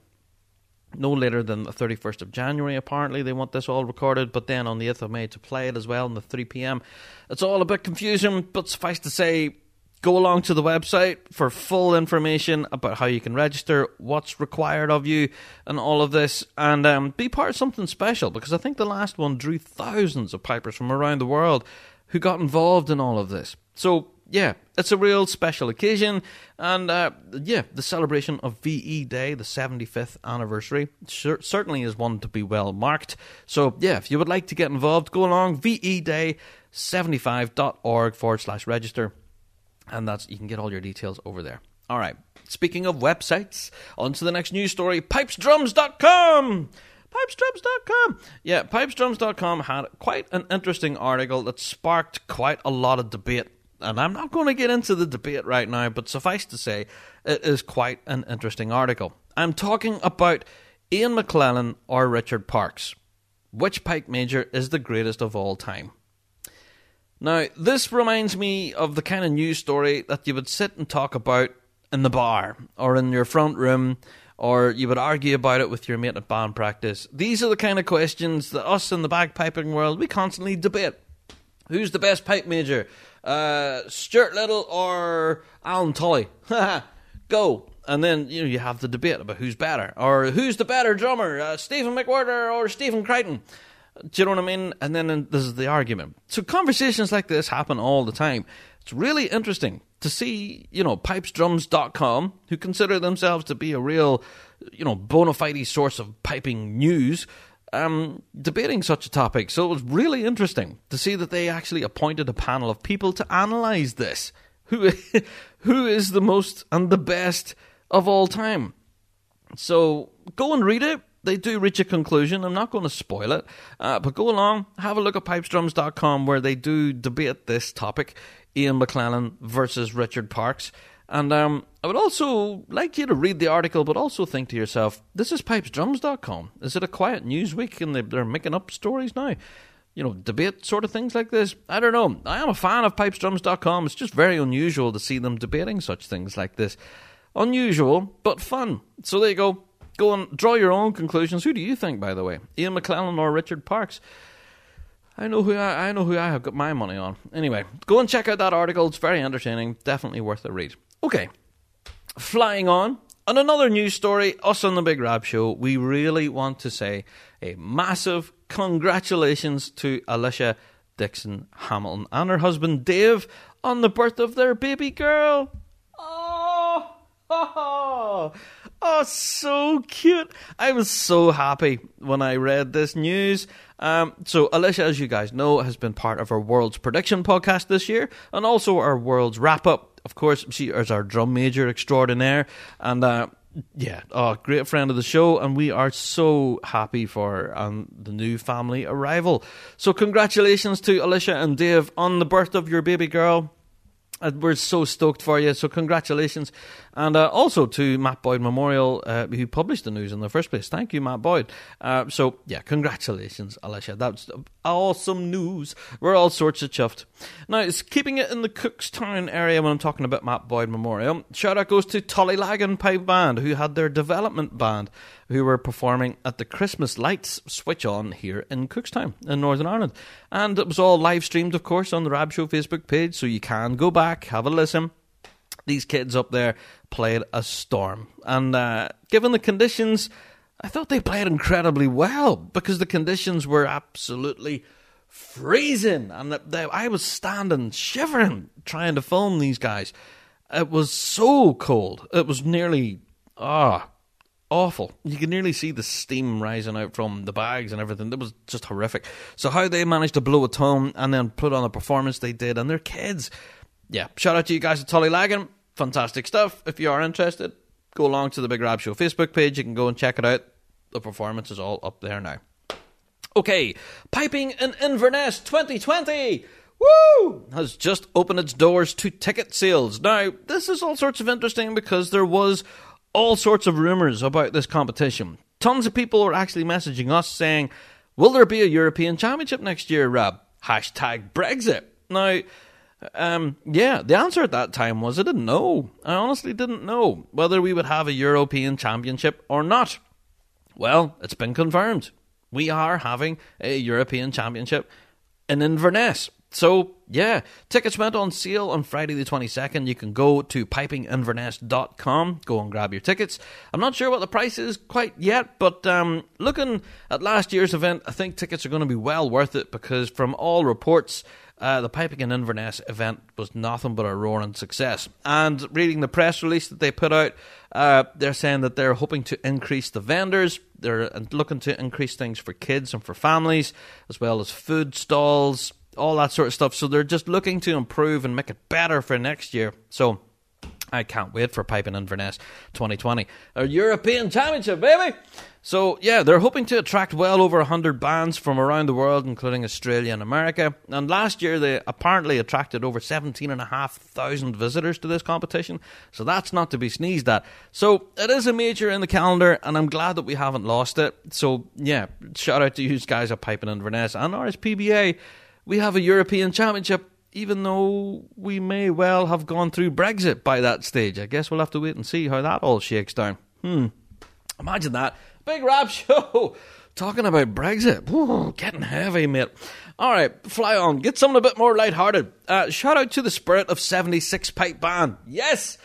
Speaker 4: no later than the 31st of January, apparently. They want this all recorded, but then on the 8th of May to play it as well on the 3 pm. It's all a bit confusing, but suffice to say, go along to the website for full information about how you can register, what's required of you, and all of this, and um, be part of something special because I think the last one drew thousands of pipers from around the world who got involved in all of this. So yeah, it's a real special occasion, and uh, yeah, the celebration of VE Day, the 75th anniversary, certainly is one to be well marked. So yeah, if you would like to get involved, go along VE Day 75.org forward slash register, and that's you can get all your details over there. All right. Speaking of websites, on to the next news story: pipesdrums.com. Pipesdrums.com. Yeah, pipesdrums.com had quite an interesting article that sparked quite a lot of debate and I'm not going to get into the debate right now, but suffice to say, it is quite an interesting article. I'm talking about Ian McLellan or Richard Parkes. Which pipe major is the greatest of all time? Now, this reminds me of the kind of news story that you would sit and talk about in the bar or in your front room, or you would argue about it with your mate at band practice. These are the kind of questions that us in the bagpiping world we constantly debate. Who's the best pipe major? Uh, Stuart Liddell or Alan Tully. Go. And then you know you have the debate about who's better or who's the better drummer, uh, Stephen McWhirter or Stephen Crichton. Do you know what I mean? And then this is the argument. So conversations like this happen all the time. It's really interesting to see, you know, pipesdrums.com, who consider themselves to be a real, you know, bona fide source of piping news, um, debating such a topic. So it was really interesting to see that they actually appointed a panel of people to analyze this. Who, who is the most and the best of all time? So go and read it. They do reach a conclusion. I'm not going to spoil it, uh, but go along, have a look at pipesdrums.com where they do debate this topic Ian McLellan versus Richard Parkes. And um, I would also like you to read the article, but also think to yourself, this is pipesdrums.com. Is it a quiet news week and they're making up stories now? You know, debate sort of things like this? I don't know. I am a fan of pipesdrums.com. It's just very unusual to see them debating such things like this. Unusual, but fun. So there you go. Go and draw your own conclusions. Who do you think, by the way? Ian McLellan or Richard Parkes? I know who I, I know who I have got my money on. Anyway, go and check out that article. It's very entertaining. Definitely worth a read. Okay, flying on. On another news story, us on the Big Rab Show, we really want to say a massive congratulations to Alicia Dixon Hamilton and her husband Dave on the birth of their baby girl. Oh, oh, oh, so cute. I was so happy when I read this news. Um, so, Alicia, as you guys know, has been part of our World's Prediction podcast this year and also our World's Wrap Up of course, she is our drum major extraordinaire, and uh, yeah, oh, great friend of the show, and we are so happy for um, the new family arrival. So, congratulations to Alicia and Dave on the birth of your baby girl. And we're so stoked for you. So congratulations, and uh, also to Matt Boyd Memorial, uh, who published the news in the first place. Thank you, Matt Boyd. Uh, so yeah, congratulations, Alicia. That's awesome news. We're all sorts of chuffed. Now, it's keeping it in the Cookstown area when I'm talking about Matt Boyd Memorial. Shout out goes to Tullylagan Pipe Band, who had their development band who were performing at the Christmas Lights Switch On here in Cookstown in Northern Ireland. And it was all live streamed, of course, on the Rab Show Facebook page, so you can go back, have a listen. These kids up there played a storm. And uh, given the conditions, I thought they played incredibly well because the conditions were absolutely freezing. And I was standing shivering trying to film these guys. It was so cold. It was nearly, ah, oh, awful. You could nearly see the steam rising out from the bags and everything. It was just horrific. So how they managed to blow a tone and then put on the performance they did and their kids. Yeah, shout out to you guys at Tullylagan. Fantastic stuff. If you are interested, go along to the Big Rab Show Facebook page. You can go and check it out. The performance is all up there now. Okay, Piping in Inverness 2020 Woo! Has just opened its doors to ticket sales. Now, this is all sorts of interesting because there was all sorts of rumours about this competition. Tons of people were actually messaging us saying, Will there be a European Championship next year, Rab? Hashtag Brexit. Now, um, yeah, the answer at that time was I didn't know. I honestly didn't know whether we would have a European Championship or not. Well, it's been confirmed. We are having a European Championship in Inverness. So, yeah, tickets went on sale on Friday the 22nd. You can go to pipinginverness.com, go and grab your tickets. I'm not sure what the price is quite yet, but um, looking at last year's event, I think tickets are going to be well worth it because, from all reports, uh, the Piping in Inverness event was nothing but a roaring success. And reading the press release that they put out, uh, they're saying that they're hoping to increase the vendors. They're looking to increase things for kids and for families, as well as food stalls, all that sort of stuff. So they're just looking to improve and make it better for next year. So I can't wait for Piping Inverness 2020. A European Championship, baby! So, yeah, they're hoping to attract well over 100 bands from around the world, including Australia and America. And last year, they apparently attracted over 17,500 visitors to this competition. So, that's not to be sneezed at. So, it is a major in the calendar, and I'm glad that we haven't lost it. So, yeah, shout out to you guys at Piping Inverness and RSPBA we have a European Championship, even though we may well have gone through Brexit by that stage. I guess we'll have to wait and see how that all shakes down. Hmm. Imagine that. Big Rab show. Talking about Brexit. Ooh, getting heavy, mate. All right, fly on. Get something a bit more lighthearted. Uh, shout out to the Spirit of 76 Pipe Band. Yes!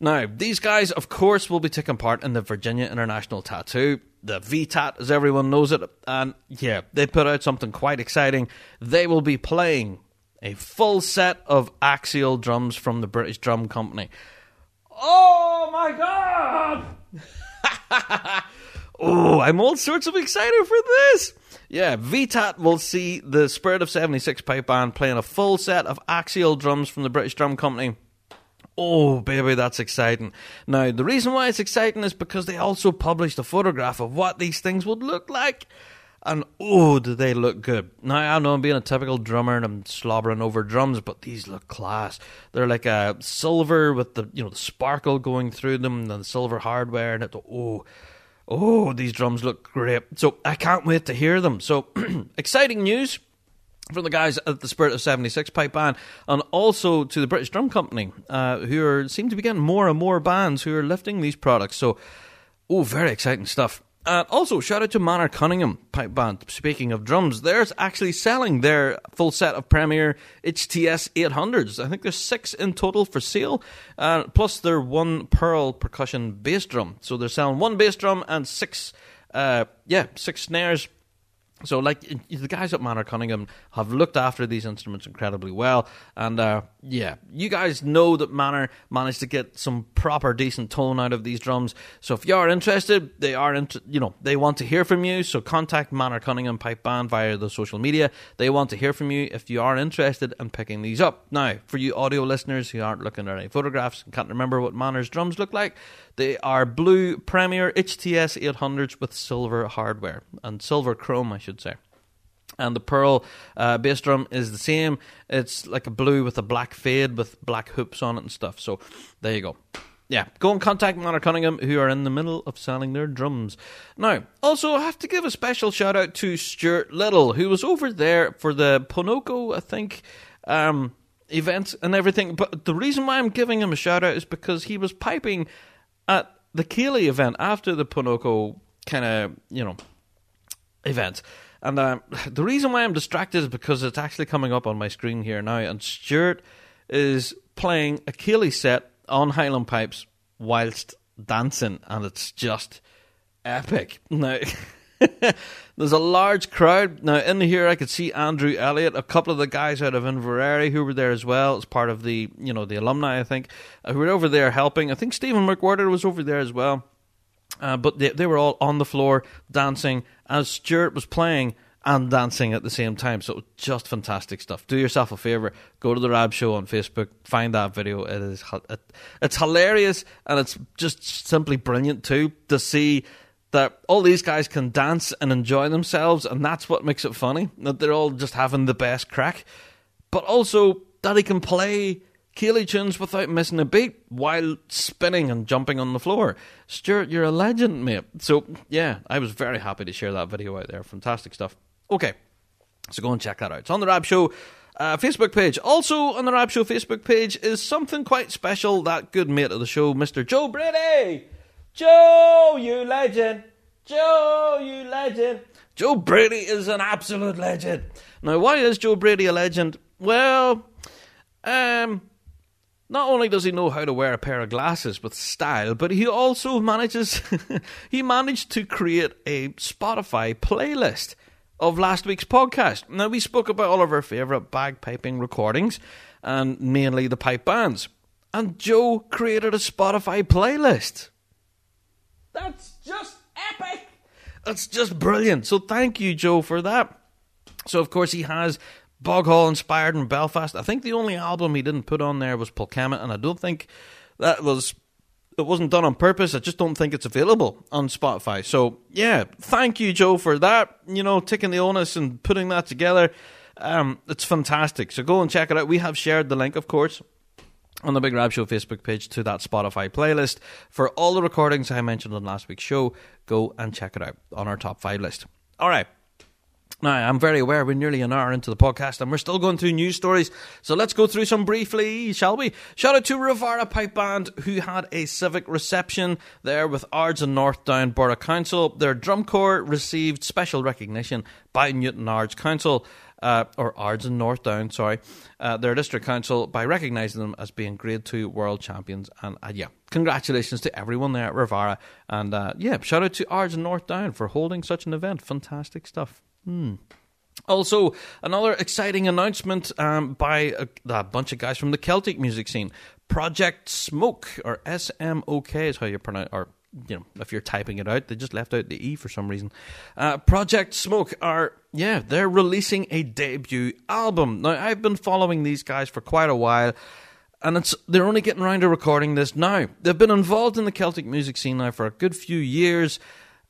Speaker 4: Now, these guys, of course, will be taking part in the Virginia International Tattoo the VTAT, as everyone knows it. And yeah, they put out something quite exciting. They will be playing a full set of axial drums from the British Drum Company. Oh my god! oh, I'm all sorts of excited for this. Yeah, VTAT will see the Spirit of 76 pipe band playing a full set of axial drums from the British Drum Company Oh, baby, that's exciting. Now, the reason why it's exciting is because they also published a photograph of what these things would look like. And oh, do they look good. Now, I know I'm being a typical drummer and I'm slobbering over drums, but these look class. They're like a silver with the, you know, the sparkle going through them and the silver hardware and it. Oh, oh, these drums look great. So I can't wait to hear them. So, exciting news from the guys at the Spirit of 76 Pipe Band, and also to the British Drum Company, uh, who are seem to be getting more and more bands who are lifting these products. So, oh, very exciting stuff. Uh, also, shout out to Manor Cunningham Pipe Band. Speaking of drums, they're actually selling their full set of Premier HTS 800s. I think there's six in total for sale, uh, plus their one Pearl percussion bass drum. So they're selling one bass drum and six, uh, yeah, six snares so, like the guys at Manor Cunningham have looked after these instruments incredibly well, and uh, yeah, you guys know that Manor managed to get some proper decent tone out of these drums. So, if you are interested, they are, int- you know, they want to hear from you. So, contact Manor Cunningham Pipe Band via the social media. They want to hear from you if you are interested in picking these up. Now, for you audio listeners who aren't looking at any photographs and can't remember what Manor's drums look like, they are blue Premier HTS 800s with silver hardware and silver chrome, I should say. And the Pearl uh, bass drum is the same. It's like a blue with a black fade with black hoops on it and stuff. So there you go. Yeah, go and contact Manor Cunningham, who are in the middle of selling their drums. Now, also, I have to give a special shout out to Stuart Liddell, who was over there for the Ponoco, I think, um, event and everything. But the reason why I'm giving him a shout out is because he was piping at the ceilidh event after the Ponoco kind of, you know, event. And um, the reason why I'm distracted is because it's actually coming up on my screen here now. And Stuart is playing a ceilidh set on Highland pipes whilst dancing, and it's just epic. Now, there's a large crowd. Now, in here, I could see Andrew Elliott, a couple of the guys out of Inveraray who were there as well as part of the, you know, the alumni, I think, uh, who were over there helping. I think Stephen McWhirter was over there as well. Uh, but they, they were all on the floor dancing as Stuart was playing and dancing at the same time. So just fantastic stuff. Do yourself a favor, go to the Rab Show on Facebook, find that video. It is it, it's hilarious and it's just simply brilliant too to see that all these guys can dance and enjoy themselves, and that's what makes it funny. That they're all just having the best crack, but also that he can play ceilidh tunes without missing a beat while spinning and jumping on the floor. Stuart, you're a legend, mate. So, yeah, I was very happy to share that video out there. Fantastic stuff. Okay, so go and check that out. It's on the Rab Show uh, Facebook page. Also on the Rab Show Facebook page is something quite special. That good mate of the show, Mr. Joe Brady. Joe, you legend. Joe, you legend. Joe Brady is an absolute legend. Now, why is Joe Brady a legend? Well, um, not only does he know how to wear a pair of glasses with style, but he also manages he managed to create a Spotify playlist of last week's podcast. Now we spoke about all of our favourite bagpiping recordings and mainly the pipe bands. And Joe created a Spotify playlist. That's just epic. That's just brilliant. So thank you, Joe, for that. So of course he has Boghall inspired in Belfast. I think the only album he didn't put on there was Polkemmet, and I don't think that was it wasn't done on purpose. I just don't think it's available on Spotify. So yeah, thank you, Joe, for that. You know, taking the onus and putting that together. Um, it's fantastic. So go and check it out. We have shared the link, of course, on the Big Rab Show Facebook page to that Spotify playlist. For all the recordings I mentioned on last week's show, go and check it out on our top five list. All right. Now, I'm very aware we're nearly an hour into the podcast and we're still going through news stories. So let's go through some briefly, shall we? Shout out to Ravara Pipe Band, who had a civic reception there with Ards and North Down Borough Council. Their drum corps received special recognition by Newtownards Council. Uh, or Ards and Northdown, sorry, uh, their district council by recognising them as being Grade 2 world champions. And uh, yeah, congratulations to everyone there at Ravara. And uh, yeah, shout out to Ards and Northdown for holding such an event. Fantastic stuff. Hmm. Also, another exciting announcement um, by a, a, bunch of guys from the Celtic music scene. Project Smok, or SMOK is how you pronounce or you know, if you're typing it out, they just left out the E for some reason. Uh, Project Smok are, yeah, they're releasing a debut album. Now, I've been following these guys for quite a while, and it's they're only getting around to recording this now. They've been involved in the Celtic music scene now for a good few years,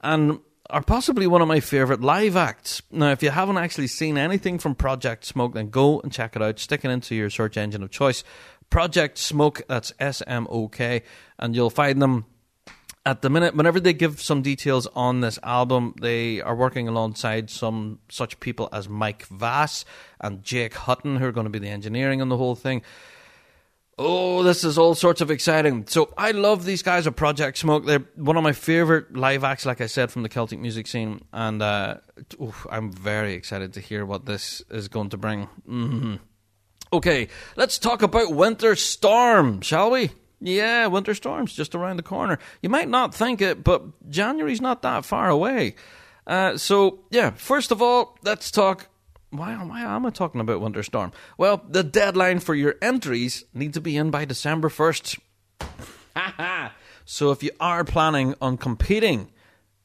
Speaker 4: and are possibly one of my favourite live acts. Now, if you haven't actually seen anything from Project Smok, then go and check it out. Stick it into your search engine of choice. Project Smok, that's S M O K, and you'll find them at the minute. Whenever they give some details on this album, they are working alongside some such people as Mike Vass and Jake Hutton, who are going to be the engineering on the whole thing. Oh, this is all sorts of exciting. So I love these guys at Project Smok. They're one of my favorite live acts, like I said, from the Celtic music scene, and uh, oof, I'm very excited to hear what this is going to bring. Mm-hmm. Okay, let's talk about Winter Storm, shall we? Yeah, Winter Storm's just around the corner. You might not think it, but January's not that far away. Uh, so yeah, first of all, let's talk why, why am I talking about Winter Storm? Well, the deadline for your entries need to be in by December 1st. so if you are planning on competing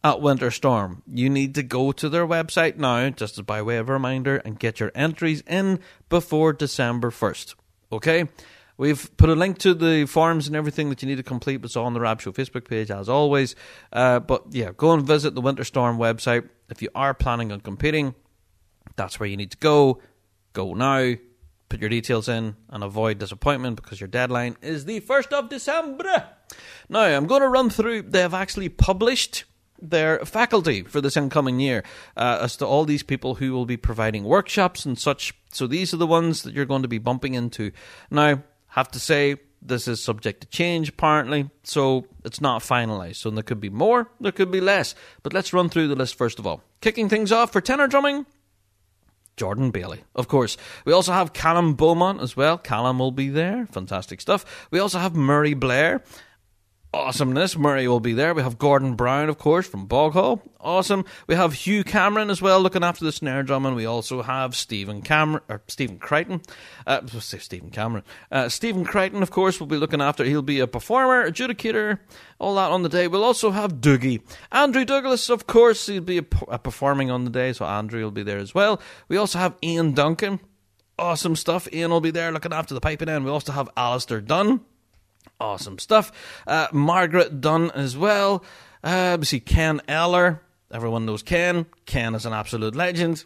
Speaker 4: at Winter Storm, you need to go to their website now, just as by way of a reminder, and get your entries in before December 1st. Okay? We've put a link to the forms and everything that you need to complete. It's on the Rab Show Facebook page, as always. Uh, but yeah, go and visit the Winter Storm website. If you are planning on competing, that's where you need to go. Go now, put your details in, and avoid disappointment because your deadline is the 1st of December. Now, I'm going to run through, they have actually published their faculty for this incoming year uh, as to all these people who will be providing workshops and such. So these are the ones that you're going to be bumping into. Now, have to say, this is subject to change apparently, so it's not finalised. So there could be more, there could be less. But let's run through the list first of all. Kicking things off for tenor drumming, Jordan Bailey, of course. We also have Callum Beaumont as well. Callum will be there. Fantastic stuff. We also have Murray Blair awesomeness. Murray will be there. We have Gordon Brown, of course, from Boghall. Awesome. We have Hugh Cameron as well, looking after the snare drum, and we also have Stephen Cameron or Stephen Crichton. Uh, Stephen Cameron. Uh, Stephen Crichton, of course, will be looking after. He'll be a performer, adjudicator, all that on the day. We'll also have Doogie, Andrew Douglas, of course. He'll be a, a performing on the day, so Andrew will be there as well. We also have Ian Duncan. Awesome stuff. Ian will be there looking after the piping end. We also have Alistair Dunn awesome stuff. Uh, Margaret Dunn as well. Uh, we see Ken Eller. Everyone knows Ken. Ken is an absolute legend.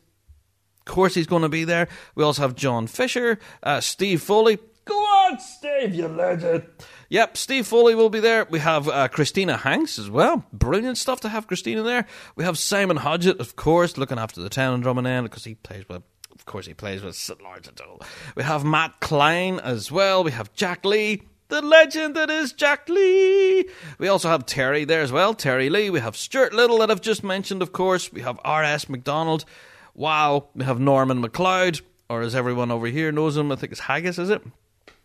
Speaker 4: Of course, he's going to be there. We also have John Fisher, uh, Steve Foley. Go on, Steve, you legend. Yep, Steve Foley will be there. We have uh, Christina Hanks as well. Brilliant stuff to have Christina there. We have Simon Hodgett, of course, looking after the town and drumming end because he plays with of course, he plays with St. Laurence We have Matt Klein as well. We have Jack Lee the legend that is Jack Lee. We also have Terry there as well, Terry Lee. We have Stuart Liddell that I've just mentioned, of course. We have R.S. McDonald. Wow. We have Norman McLeod, or as everyone over here knows him, I think it's Haggis, is it?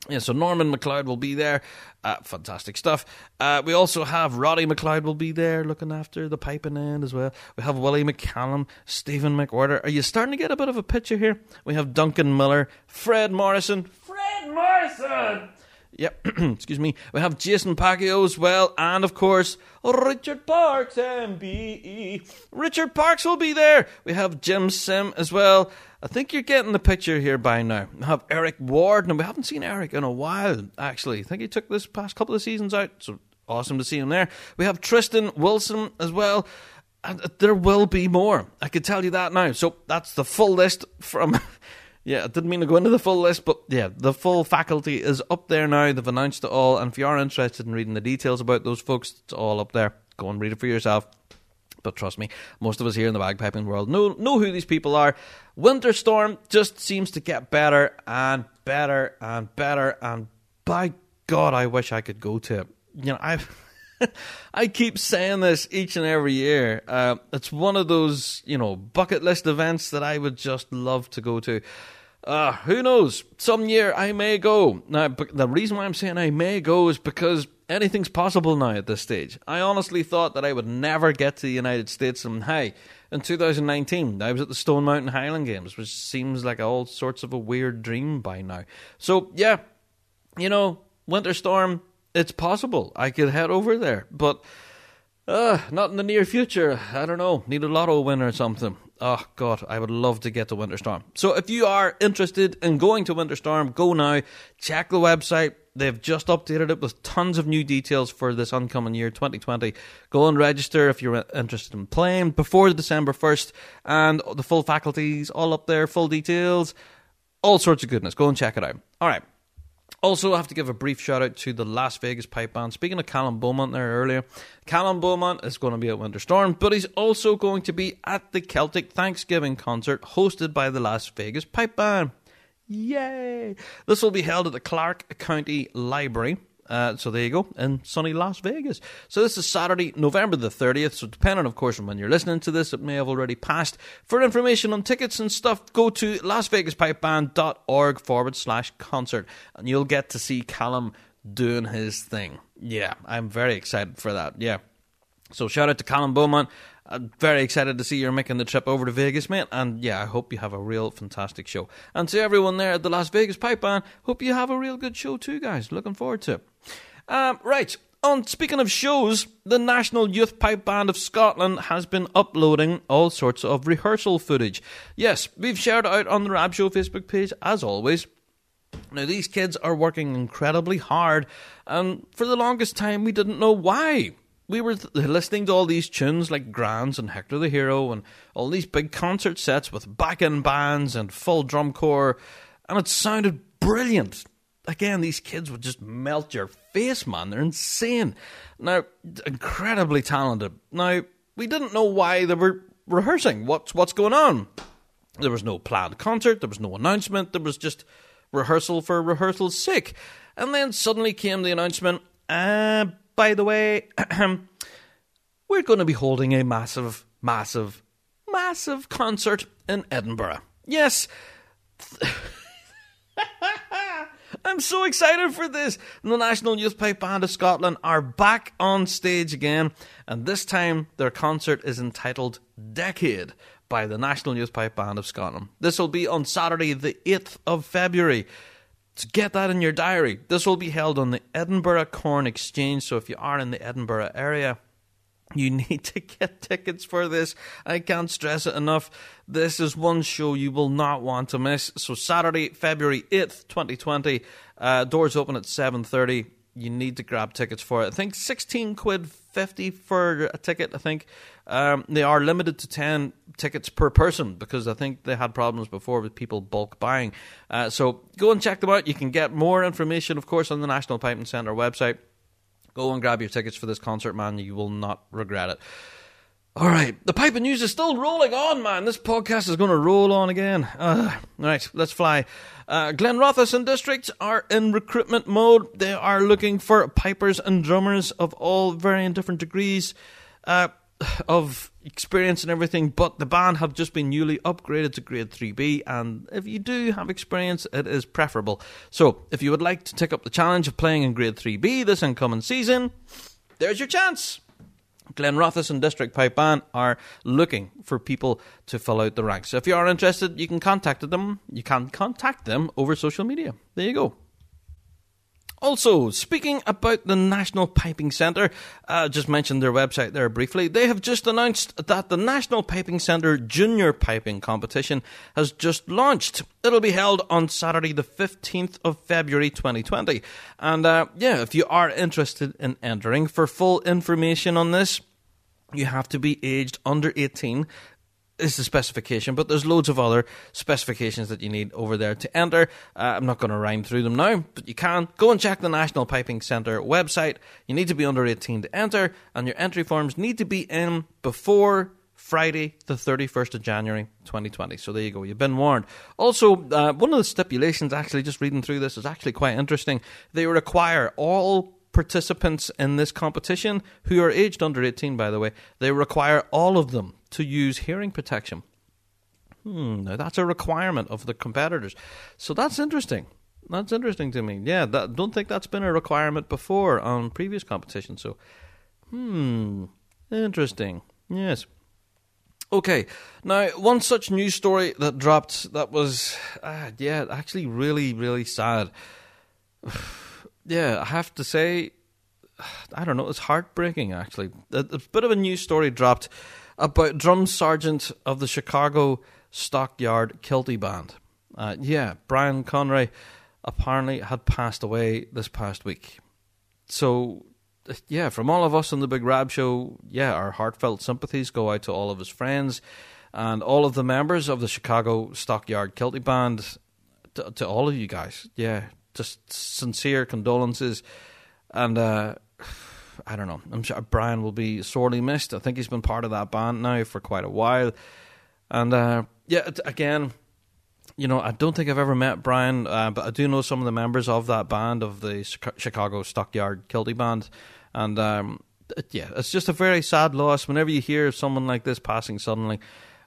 Speaker 4: Yeah, so Norman McLeod will be there. Uh, fantastic stuff. Uh, we also have Roddy McLeod will be there looking after the piping end as well. We have Willie McCallum, Stephen McWhirter. Are you starting to get a bit of a picture here? We have Duncan Miller, Fred Morrison. Fred Morrison! Yep, excuse me. We have Jason Paguio as well, and of course, Richard Parkes, MBE. Richard Parkes will be there. We have Jim Sim as well. I think you're getting the picture here by now. We have Eric Ward, and we haven't seen Eric in a while, actually. I think he took this past couple of seasons out, so awesome to see him there. We have Tristan Wilson as well. And there will be more. I can tell you that now. So that's the full list from Yeah, I didn't mean to go into the full list, but yeah, the full faculty is up there now. They've announced it all, and if you are interested in reading the details about those folks, it's all up there. Go and read it for yourself. But trust me, most of us here in the bagpiping world know know who these people are. Winter Storm just seems to get better and better and better, and by God, I wish I could go to it. You know, I I keep saying this each and every year. Uh, it's one of those, you know, bucket list events that I would just love to go to. Uh, who knows? Some year I may go. Now, the reason why I'm saying I may go is because anything's possible now at this stage. I honestly thought that I would never get to the United States, and hey, in 2019, I was at the Stone Mountain Highland Games, which seems like all sorts of a weird dream by now. So, yeah, you know, Winter Storm, it's possible. I could head over there, but uh, not in the near future. I don't know. Need a lotto win or something. Oh God, I would love to get to Winterstorm. So if you are interested in going to Winterstorm, go now. Check the website. They've just updated it with tons of new details for this oncoming year, 2020. Go and register if you're interested in playing before December 1st, and the full faculties all up there, full details, all sorts of goodness. Go and check it out. All right. Also, I have to give a brief shout out to the Las Vegas Pipe Band. Speaking of Callum Beaumont there earlier, Callum Beaumont is going to be at Winter Storm, but he's also going to be at the Celtic Thanksgiving concert hosted by the Las Vegas Pipe Band. Yay! This will be held at the Clark County Library. Uh, so there you go, in sunny Las Vegas. So this is Saturday, November the 30th. So depending, of course, on when you're listening to this, it may have already passed. For information on tickets and stuff, go to lasvegaspipeband.org forward slash concert and you'll get to see Callum doing his thing. Yeah, I'm very excited for that. Yeah. So shout out to Callum Beaumont. I'm very excited to see you're making the trip over to Vegas, mate. And yeah, I hope you have a real fantastic show. And to everyone there at the Las Vegas Pipe Band, hope you have a real good show too, guys. Looking forward to it. Um, right. On speaking of shows, the National Youth Pipe Band of Scotland has been uploading all sorts of rehearsal footage. Yes, we've shared out on the Rab Show Facebook page as always. Now these kids are working incredibly hard, and for the longest time we didn't know why we were th- listening to all these tunes like Grands and Hector the Hero and all these big concert sets with back end bands and full drum corps, and it sounded brilliant. Again, these kids would just melt your face, man. They're insane. Now, incredibly talented. Now, we didn't know why they were rehearsing. What's what's going on? There was no planned concert. There was no announcement. There was just rehearsal for rehearsal's sake. And then suddenly came the announcement. Uh, by the way, we're going to be holding a massive, massive, massive concert in Edinburgh. Yes. I'm so excited for this. The National Youth Pipe Band of Scotland are back on stage again, and this time their concert is entitled Decade by the National Youth Pipe Band of Scotland. This will be on Saturday, the 8th of February. So get that in your diary. This will be held on the Edinburgh Corn Exchange, so if you are in the Edinburgh area, you need to get tickets for this. I can't stress it enough. This is one show you will not want to miss. So Saturday, February 8th, 2020, uh, doors open at 7.30. You need to grab tickets for it. I think 16 quid 50 for a ticket, I think. Um, they are limited to 10 tickets per person because I think they had problems before with people bulk buying. Uh, so go and check them out. You can get more information, of course, on the National Piping Centre website. Go and grab your tickets for this concert, man. You will not regret it. All right, the piping news is still rolling on, man. This podcast is going to roll on again. Uh, all right, let's fly. Uh, Glenrothes districts are in recruitment mode. They are looking for pipers and drummers of all varying different degrees uh, of experience and everything. But the band have just been newly upgraded to Grade 3B, and if you do have experience, it is preferable. So, if you would like to take up the challenge of playing in Grade 3B this incoming season, there's your chance. Glenrothes and District Pipe Band are looking for people to fill out the ranks. So if you are interested, you can contact them. You can contact them over social media. There you go. Also, speaking about the National Piping Centre, uh, just mentioned their website there briefly. They have just announced that the National Piping Centre Junior Piping Competition has just launched. It'll be held on Saturday, the 15th of February 2020. And uh, yeah, if you are interested in entering, for full information on this, you have to be aged under 18 is the specification, but there's loads of other specifications that you need over there to enter. Uh, I'm not going to rhyme through them now, but you can go and check the National Piping Centre website. You need to be under 18 to enter, and your entry forms need to be in before Friday, the 31st of January 2020. So there you go, you've been warned. Also, uh, one of the stipulations, actually, just reading through this, is actually quite interesting. They require all participants in this competition who are aged under 18, by the way, they require all of them to use hearing protection. Hmm, now that's a requirement of the competitors. So that's interesting. That's interesting to me. Yeah, that, don't think that's been a requirement before on previous competitions. So, hmm, interesting. Yes. Okay, now one such news story that dropped that was, uh, yeah, actually really, really sad. yeah, I have to say, I don't know, it's heartbreaking actually. A, a bit of a news story dropped about drum sergeant of the Chicago Stockyard Kilty Band. Uh, yeah, Brian Conray apparently had passed away this past week. So, yeah, from all of us on the Big Rab Show, yeah, our heartfelt sympathies go out to all of his friends and all of the members of the Chicago Stockyard Kilty Band. To, to all of you guys, yeah, just sincere condolences. And uh, I don't know. I'm sure Brian will be sorely missed. I think he's been part of that band now for quite a while. And uh, yeah, again, you know, I don't think I've ever met Brian, uh, but I do know some of the members of that band of the Chicago Stockyard Kilty Band, and um, yeah, it's just a very sad loss. Whenever you hear of someone like this passing suddenly,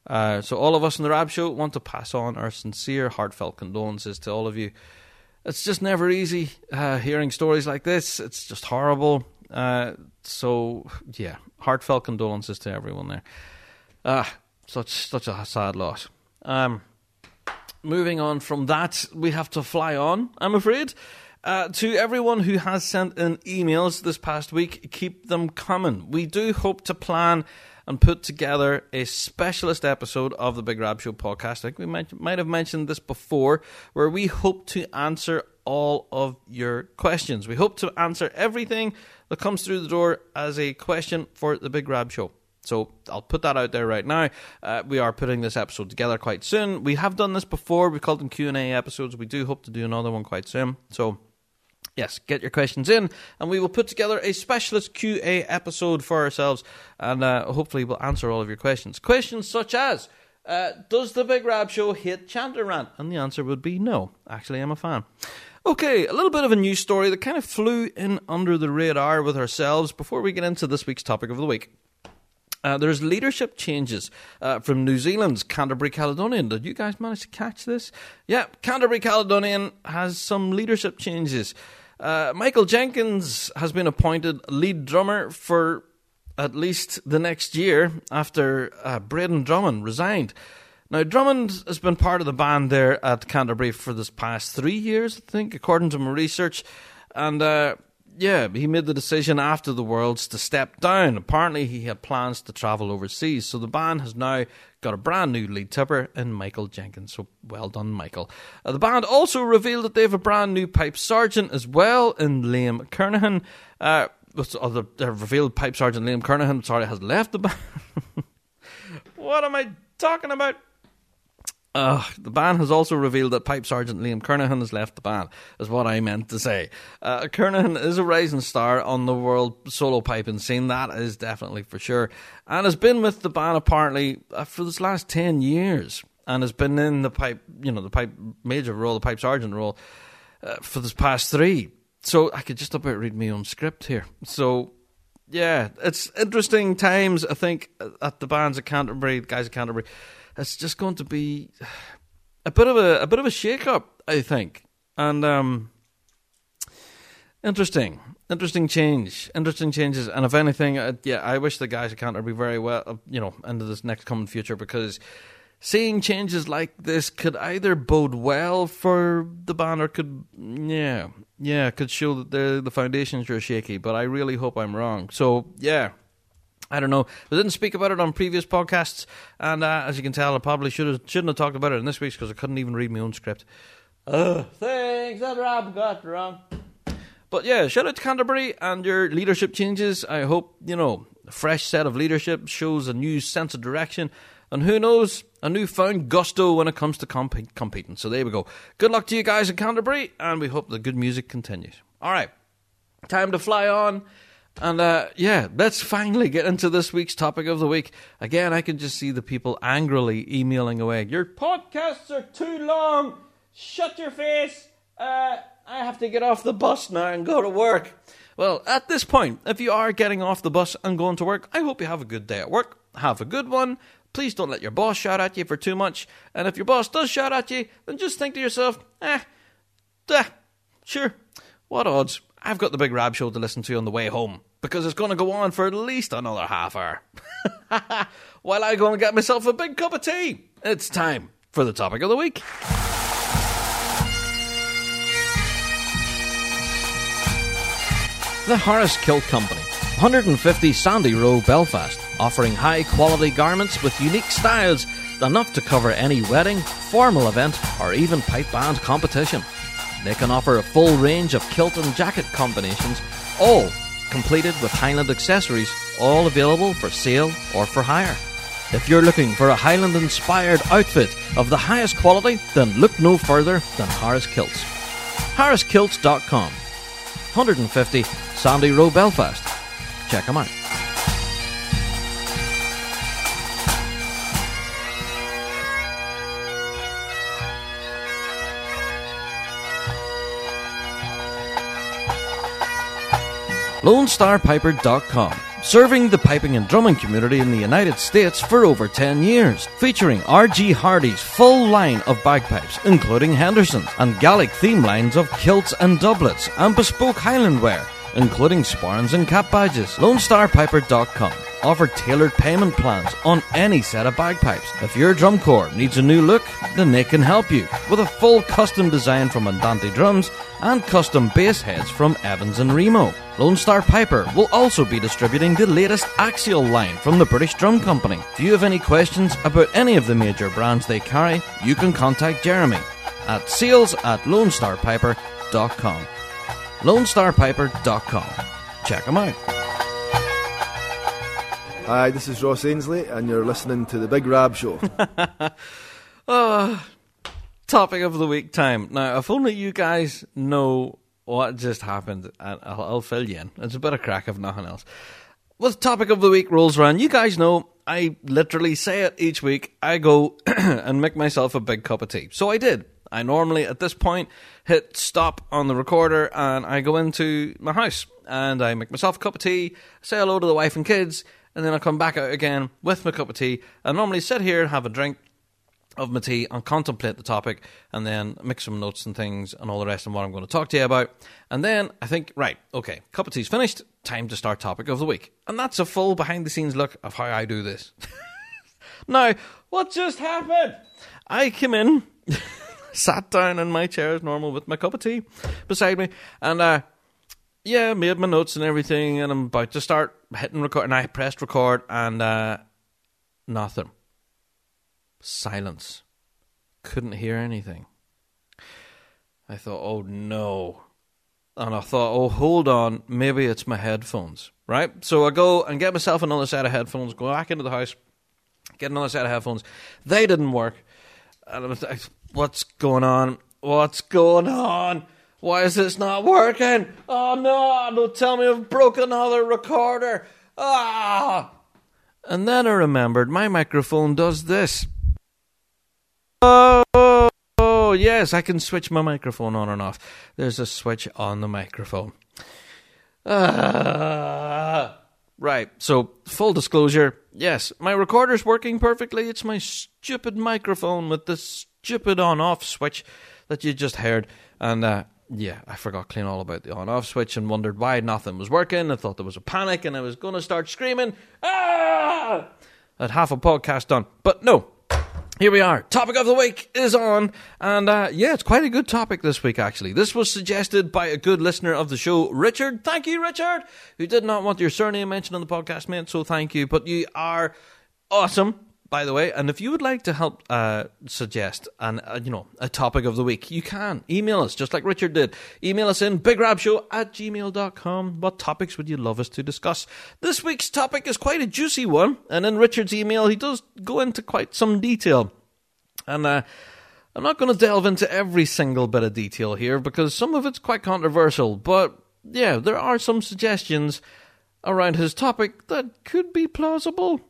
Speaker 4: uh, so all of us in the Rab Show want to pass on our sincere, heartfelt condolences to all of you. It's just never easy uh, hearing stories like this. It's just horrible. Uh, so yeah, heartfelt condolences to everyone there. Ah, such such a sad loss. Um, moving on from that, we have to fly on. I'm afraid. Uh, to everyone who has sent in emails this past week, keep them coming. We do hope to plan and put together a specialist episode of the Big Rab Show podcast. I think we might, might have mentioned this before, where we hope to answer all of your questions. We hope to answer everything that comes through the door as a question for the Big Rab Show. So I'll put that out there right now. Uh, we are putting this episode together quite soon. We have done this before. We called them Q and A episodes. We do hope to do another one quite soon. So yes, get your questions in, and we will put together a specialist QA episode for ourselves, and uh, hopefully we'll answer all of your questions. Questions such as. Uh, does the Big Rab Show hit Chanter Rant? And the answer would be no. Actually, I'm a fan. Okay, a little bit of a news story that kind of flew in under the radar with ourselves before we get into this week's topic of the week. Uh, there's leadership changes uh, from New Zealand's Canterbury Caledonian. Did you guys manage to catch this? Yeah, Canterbury Caledonian has some leadership changes. Uh, Michael Jenkins has been appointed lead drummer for at least the next year after uh, Braden Drummond resigned. Now, Drummond has been part of the band there at Canterbury for this past three years, I think, according to my research. And uh, yeah, he made the decision after the Worlds to step down. Apparently, he had plans to travel overseas. So the band has now got a brand new lead tipper in Michael Jenkins. So well done, Michael. Uh, the band also revealed that they have a brand new pipe sergeant as well in Liam Kernahan. Uh, they revealed pipe sergeant Liam Kernahan, sorry, has left the band. what am I talking about? Uh, the band has also revealed that pipe sergeant Liam Kernahan has left the band, is what I meant to say. Uh, Kernahan is a rising star on the world solo piping scene, that is definitely for sure, and has been with the band apparently uh, for this last 10 years, and has been in the pipe, you know, the pipe major role, the pipe sergeant role, uh, for this past three. So I could just about read my own script here. So yeah, it's interesting times, I think, at the bands at Canterbury, guys at Canterbury it's just going to be a bit of a a bit of a shake up, I think. And um, interesting, interesting change, interesting changes. And if anything, uh, yeah, I wish the guys at Canterbury very well, uh, you know, into this next coming future because seeing changes like this could either bode well for the band or could, yeah, yeah, could show that the the foundations are shaky. But I really hope I'm wrong. So yeah, I don't know. I didn't speak about it on previous podcasts, and uh, as you can tell, I probably should have shouldn't have talked about it in this week's because I couldn't even read my own script. Uh, things that Rob got wrong. But yeah, shout out to Canterbury and your leadership changes. I hope you know a fresh set of leadership shows a new sense of direction, and who knows, a newfound gusto when it comes to comp- competing. So there we go. Good luck to you guys in Canterbury, and we hope the good music continues. All right, time to fly on. And uh, yeah, let's finally get into this week's topic of the week. Again, I can just see the people angrily emailing away. Your podcasts are too long. Shut your face. Uh, I have to get off the bus now and go to work. Well, at this point, if you are getting off the bus and going to work, I hope you have a good day at work. Have a good one. Please don't let your boss shout at you for too much. And if your boss does shout at you, then just think to yourself, eh, duh, sure, what odds? I've got the big Rab show to listen to on the way home because it's going to go on for at least another half hour. While I go and get myself a big cup of tea, it's time for the topic of the week. The Harris Kilt Company, 150 Sandy Row, Belfast, offering high quality garments with unique styles enough to cover any wedding, formal event, or even pipe band competition. They can offer a full range of kilt and jacket combinations, all completed with Highland accessories, all available for sale or for hire. If you're looking for a Highland inspired outfit of the highest quality, then look no further than Harris Kilts. HarrisKilts.com 150 Sandy Row, Belfast. Check them out. LoneStarPiper.com. Serving the piping and drumming community in the United States for over 10 years. Featuring R.G. Hardy's full line of bagpipes, including Henderson's, and Gallic theme lines of kilts and doublets, and bespoke Highland wear, including sporrans and cap badges. LoneStarPiper.com offer tailored payment plans on any set of bagpipes. If your drum corps needs a new look, then they can help you with a full custom design from Andante Drums and custom bass heads from Evans and Remo. Lone Star Piper will also be distributing the latest Axial line from the British Drum Company. If you have any questions about any of the major brands they carry, you can contact Jeremy at sales at lonestarpiper.com. lonestarpiper.com. Check them out.
Speaker 2: Hi, this is Ross Ainslie, and you're listening to The Big Rab Show.
Speaker 4: Oh, topic of the week time. Now, if only you guys know what just happened, and I'll, I'll fill you in. It's a bit of crack, if nothing else. With topic of the week rolls around, you guys know I literally say it each week. I go and make myself a big cup of tea. So I did. I normally, at this point, hit stop on the recorder and I go into my house and I make myself a cup of tea, say hello to the wife and kids, and then I come back out again with my cup of tea. I normally sit here and have a drink of my tea and contemplate the topic and then make some notes and things and all the rest of what I'm going to talk to you about. And then I think, right, okay, cup of tea's finished, time to start topic of the week. And that's a full behind the scenes look of how I do this. now, what just happened? I came in, sat down in my chair as normal with my cup of tea beside me, and uh, yeah, made my notes and everything, and I'm about to start hitting record, and I pressed record, and uh, nothing. Silence. Couldn't hear anything. I thought, oh no. And I thought, oh, hold on, maybe it's my headphones, right? So I go and get myself another set of headphones, go back into the house, get another set of headphones. They didn't work. And I was like, what's going on? What's going on? Why is this not working? Oh no, don't tell me I've broken another recorder. Ah! And then I remembered my microphone does this. Oh, oh, yes, I can switch my microphone on and off. There's a switch on the microphone. Ah, right, so full disclosure yes, my recorder's working perfectly. It's my stupid microphone with the stupid on off switch that you just heard. And uh, yeah, I forgot clean all about the on off switch and wondered why nothing was working. I thought there was a panic and I was going to start screaming. Ah! At half a podcast done. But no, here we are. Topic of the week is on. And uh, yeah, it's quite a good topic this week, actually. This was suggested by a good listener of the show, Richard. Thank you, Richard, who did not want your surname mentioned on the podcast, mate. So thank you. But you are awesome. By the way, and if you would like to help uh, suggest an uh, you know a topic of the week, you can email us just like Richard did. Email us in bigrabshow at gmail.com. What topics would you love us to discuss? This week's topic is quite a juicy one, and in Richard's email, he does go into quite some detail. And uh, I'm not going to delve into every single bit of detail here because some of it's quite controversial, but yeah, there are some suggestions around his topic that could be plausible.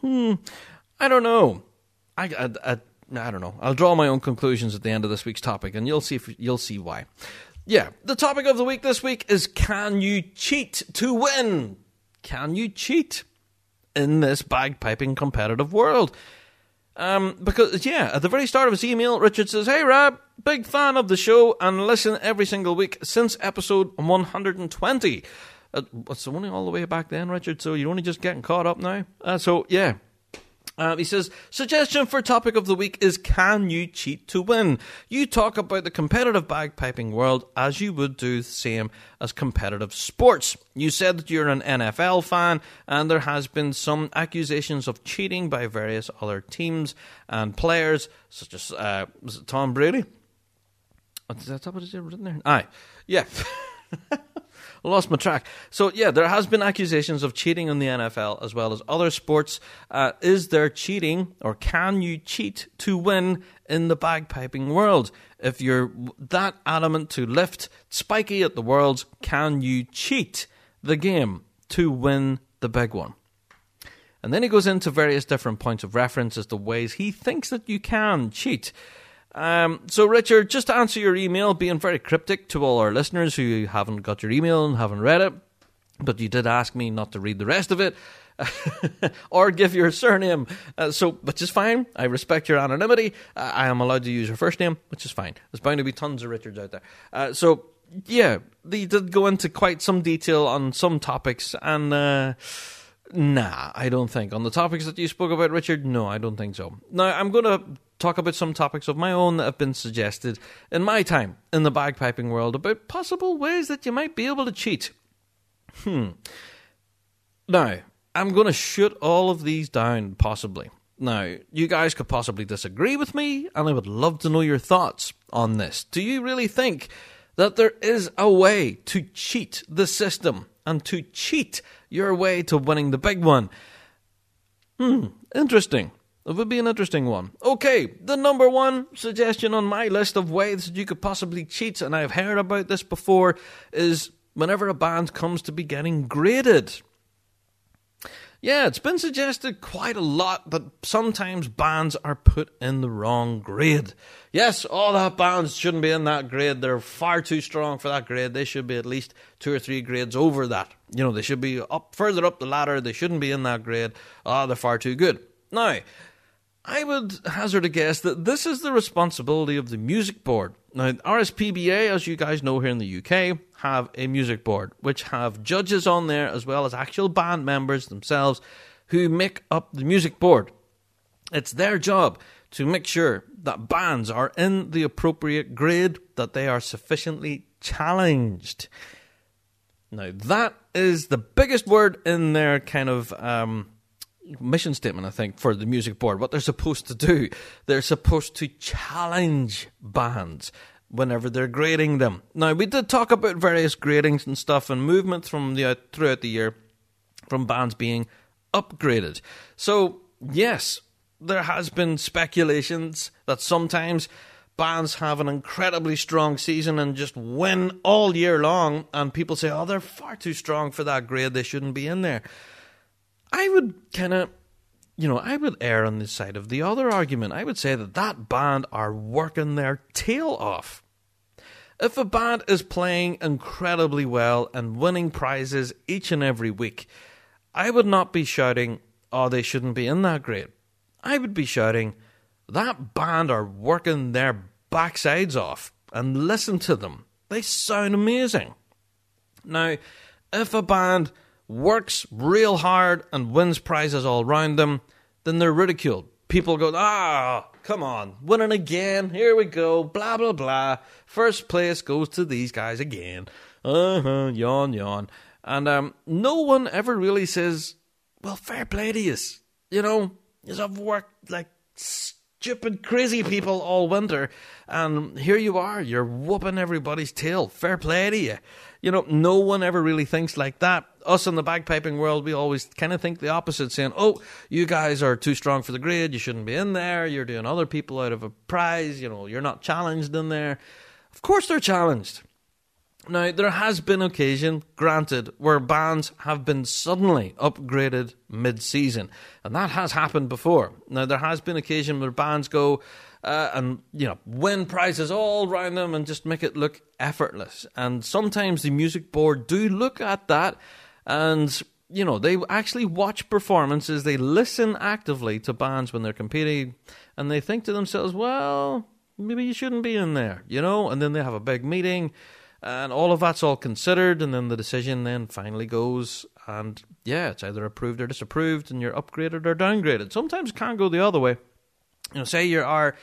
Speaker 4: Hmm. I don't know. I, I, I, I, don't know. I'll draw my own conclusions at the end of this week's topic, and you'll see if, you'll see why. Yeah, the topic of the week this week is: Can you cheat to win? Can you cheat in this bagpiping competitive world? Um, because yeah, at the very start of his email, Richard says, "Hey Rob, big fan of the show and listen every single week since episode 120." Uh, it's only all the way back then, Richard. So you're only just getting caught up now. Uh, so yeah, uh, he says, suggestion for topic of the week is can you cheat to win? You talk about the competitive bagpiping world as you would do the same as competitive sports. You said that you're an NFL fan and there has been some accusations of cheating by various other teams and players, such as, uh, Tom Brady? Is that what is written there? Aye. Yeah. lost my track. So yeah, there has been accusations of cheating in the NFL as well as other sports. Uh, is there cheating, or can you cheat to win in the bagpiping world? If you're that adamant to lift spiky at the Worlds, can you cheat the game to win the big one? And then he goes into various different points of reference as to ways he thinks that you can cheat. Um, so, Richard, just to answer your email, being very cryptic to all our listeners who haven't got your email and haven't read it, but you did ask me not to read the rest of it. or give your surname, uh, so which is fine. I respect your anonymity. Uh, I am allowed to use your first name, which is fine. There's bound to be tons of Richards out there. Uh, so yeah, they did go into quite some detail on some topics, and uh, nah, I don't think on the topics that you spoke about, Richard. No, I don't think so. Now I'm going to talk about some topics of my own that have been suggested in my time in the bagpiping world about possible ways that you might be able to cheat. Hmm. Now, I'm going to shoot all of these down, possibly. Now, you guys could possibly disagree with me, and I would love to know your thoughts on this. Do you really think that there is a way to cheat the system and to cheat your way to winning the big one? Hmm, interesting. It would be an interesting one. Okay, the number one suggestion on my list of ways that you could possibly cheat, and I've heard about this before, is whenever a band comes to be getting graded. Yeah, it's been suggested quite a lot that sometimes bands are put in the wrong grade. Yes, all that bands shouldn't be in that grade. They're far too strong for that grade. They should be at least two or three grades over that. You know, they should be up further up the ladder. They shouldn't be in that grade. Ah, oh, they're far too good. Now, I would hazard a guess that this is the responsibility of the music board. Now, RSPBA, as you guys know here in the UK, have a music board which have judges on there as well as actual band members themselves who make up the music board. It's their job to make sure that bands are in the appropriate grade, that they are sufficiently challenged. Now, that is the biggest word in their kind of um, mission statement, I think, for the music board. What they're supposed to do, they're supposed to challenge bands whenever they're grading them. Now, we did talk about various gradings and stuff and movements from the uh, throughout the year from bands being upgraded. So, yes, there has been speculations that sometimes bands have an incredibly strong season and just win all year long, and people say, "Oh, they're far too strong for that grade; they shouldn't be in there." I would kind of, you know, I would err on the side of the other argument. I would say that that band are working their tail off. If a band is playing incredibly well and winning prizes each and every week, I would not be shouting, oh, they shouldn't be in that grade. I would be shouting, that band are working their backsides off and listen to them. They sound amazing. Now, if a band works real hard and wins prizes all round them, then they're ridiculed. People go, ah, come on, winning again, here we go, blah, blah, blah. First place goes to these guys again. Uh huh, yawn, yawn. And um, no one ever really says, well, fair play to you. You know, you have worked like stupid, crazy people all winter, and here you are, you're whooping everybody's tail. Fair play to you. You know, no one ever really thinks like that. Us in the bagpiping world, we always kind of think the opposite, saying, oh, you guys are too strong for the grade, you shouldn't be in there, you're doing other people out of a prize, you know, you're not challenged in there. Of course they're challenged. Now, there has been occasion, granted, where bands have been suddenly upgraded mid season, and that has happened before. Now, there has been occasion where bands go uh, and, you know, win prizes all around them and just make it look effortless. And sometimes the music board do look at that and, you know, they actually watch performances, they listen actively to bands when they're competing, and they think to themselves, well, maybe you shouldn't be in there, you know, and then they have a big meeting and all of that's all considered, and then the decision then finally goes, and yeah, it's either approved or disapproved, and you're upgraded or downgraded. Sometimes it can go the other way. You know, say you are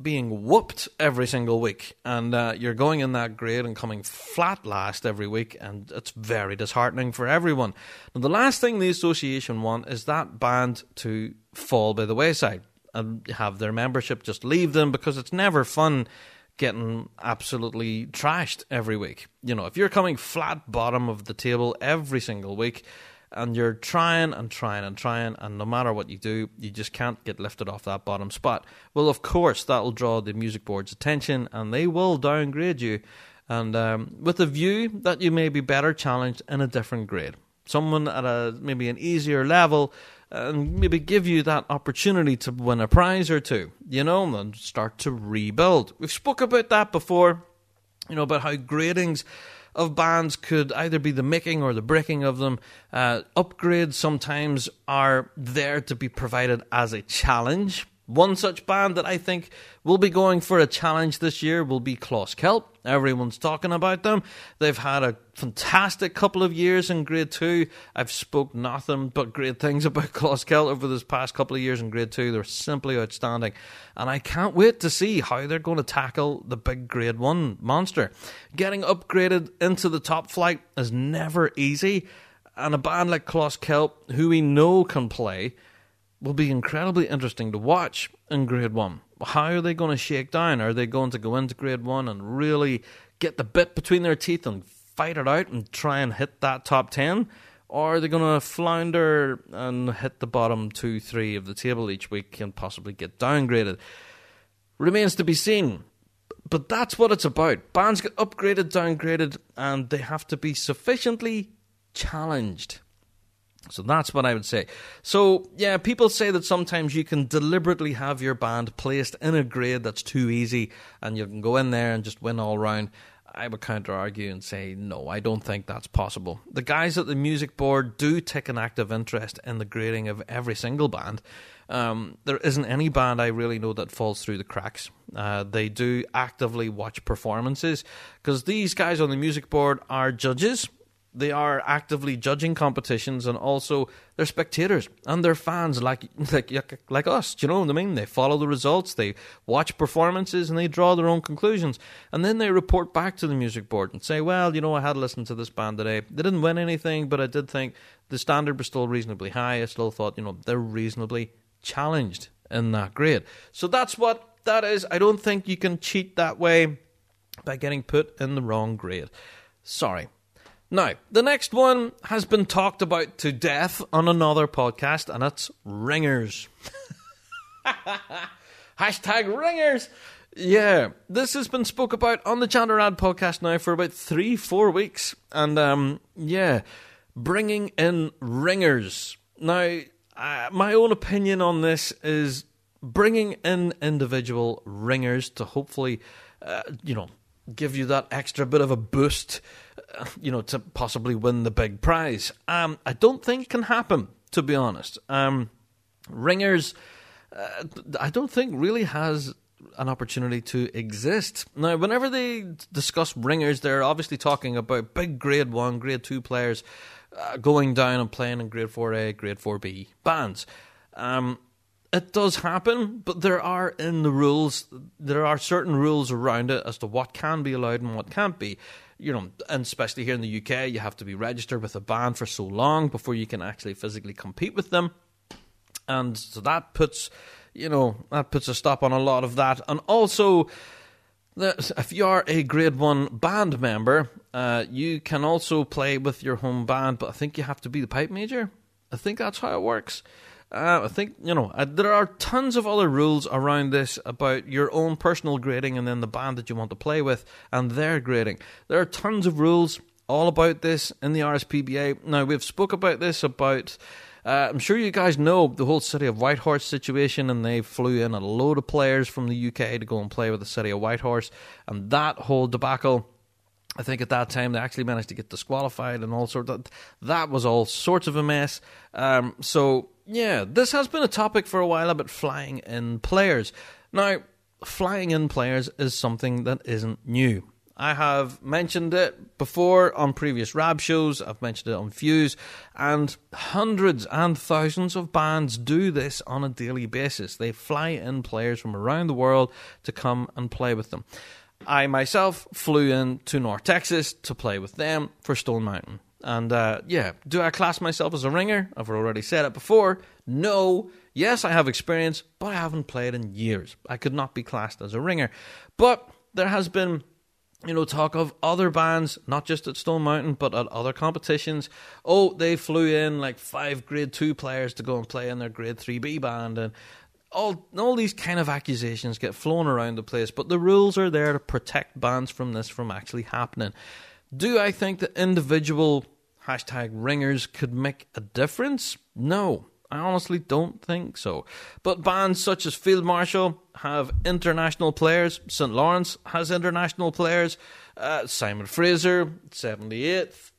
Speaker 4: being whooped every single week, and uh, you're going in that grade and coming flat last every week, and it's very disheartening for everyone. Now, the last thing the association want is that band to fall by the wayside and have their membership just leave them because it's never fun getting absolutely trashed every week. You know, if you're coming flat bottom of the table every single week and you're trying and trying and trying, and no matter what you do, you just can't get lifted off that bottom spot, well, of course, that'll draw the music board's attention and they will downgrade you. And um, with a view that you may be better challenged in a different grade. Someone at a maybe an easier level and maybe give you that opportunity to win a prize or two, you know, and start to rebuild. We've spoke about that before, you know, about how gradings of bands could either be the making or the breaking of them. Uh, upgrades sometimes are there to be provided as a challenge one such band that I think will be going for a challenge this year will be Closkelt. Everyone's talking about them. They've had a fantastic couple of years in grade two. I've spoke nothing but great things about Closkelt over this past couple of years in grade two. They're simply outstanding. And I can't wait to see how they're going to tackle the big grade one monster. Getting upgraded into the top flight is never easy. And a band like Closkelt, who we know can play, will be incredibly interesting to watch in grade one. How are they going to shake down? Are they going to go into grade one and really get the bit between their teeth and fight it out and try and hit that top 10? Or are they going to flounder and hit the bottom two, three of the table each week and possibly get downgraded? Remains to be seen. But that's what it's about. Bands get upgraded, downgraded, and they have to be sufficiently challenged. So that's what I would say. So, yeah, people say that sometimes you can deliberately have your band placed in a grade that's too easy and you can go in there and just win all round. I would counter argue and say, no, I don't think that's possible. The guys at the music board do take an active interest in the grading of every single band. Um, there isn't any band I really know that falls through the cracks. Uh, they do actively watch performances because these guys on the music board are judges they are actively judging competitions and also they're spectators and they're fans like like like us. Do you know what I mean? They follow the results, they watch performances, and they draw their own conclusions, and then they report back to the music board and say, "Well, you know, I had listened to this band today. They didn't win anything, but I did think the standard was still reasonably high. I still thought, you know, they're reasonably challenged in that grade. So that's what that is. I don't think you can cheat that way by getting put in the wrong grade. Sorry." Now, the next one has been talked about to death on another podcast, and it's ringers. Hashtag ringers. Yeah, this has been spoke about on the Chanter Rant podcast now for about three, four weeks, and um, yeah, bringing in ringers. Now, uh, my own opinion on this is bringing in individual ringers to hopefully, uh, you know, give you that extra bit of a boost you know, to possibly win the big prize. Um, I don't think it can happen, to be honest. Um, Ringers, uh, I don't think really has an opportunity to exist. Now, whenever they discuss ringers, they're obviously talking about big grade one, grade two players uh, going down and playing in grade 4A, grade 4B bands. Um, it does happen, but there are in the rules, there are certain rules around it as to what can be allowed and what can't be you know, and especially here in the UK, you have to be registered with a band for so long before you can actually physically compete with them. And so that puts, you know, that puts a stop on a lot of that. And also, if you are a grade one band member, uh, you can also play with your home band, but I think you have to be the pipe major. I think that's how it works. Uh, I think, you know, uh, there are tons of other rules around this about your own personal grading and then the band that you want to play with and their grading. There are tons of rules all about this in the RSPBA. Now, we've spoke about this about. Uh, I'm sure you guys know the whole City of Whitehorse situation, and they flew in a load of players from the UK to go and play with the City of Whitehorse, and that whole debacle. I think at that time they actually managed to get disqualified and all sorts. Of, that was all sorts of a mess. Um, so yeah, this has been a topic for a while about flying in players. Now, flying in players is something that isn't new. I have mentioned it before on previous Rab shows, I've mentioned it on Fuse, and hundreds and thousands of bands do this on a daily basis. They fly in players from around the world to come and play with them. I myself flew in to North Texas to play with them for Stone Mountain. And uh, yeah, do I class myself as a ringer? I've already said it before. No. Yes, I have experience, but I haven't played in years. I could not be classed as a ringer. But there has been, you know, talk of other bands, not just at Stone Mountain, but at other competitions. Oh, they flew in like five grade two players to go and play in their grade 3B band. And all all these kind of accusations get flown around the place, but the rules are there to protect bands from this from actually happening. Do I think that individual hashtag ringers could make a difference? No, I honestly don't think so. But bands such as Field Marshal have international players. St. Laurence has international players. Uh, Simon Fraser, 78th.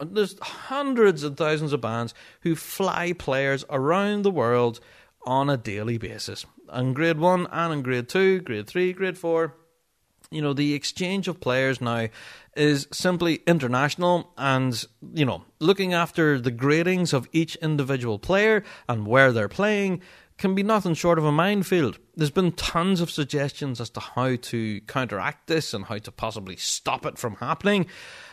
Speaker 4: There's hundreds and thousands of bands who fly players around the world on a daily basis. In grade 1 and in grade 2, grade 3, grade 4. You know, the exchange of players now is simply international and, you know, looking after the gradings of each individual player and where they're playing can be nothing short of a minefield. There's been tons of suggestions as to how to counteract this and how to possibly stop it from happening.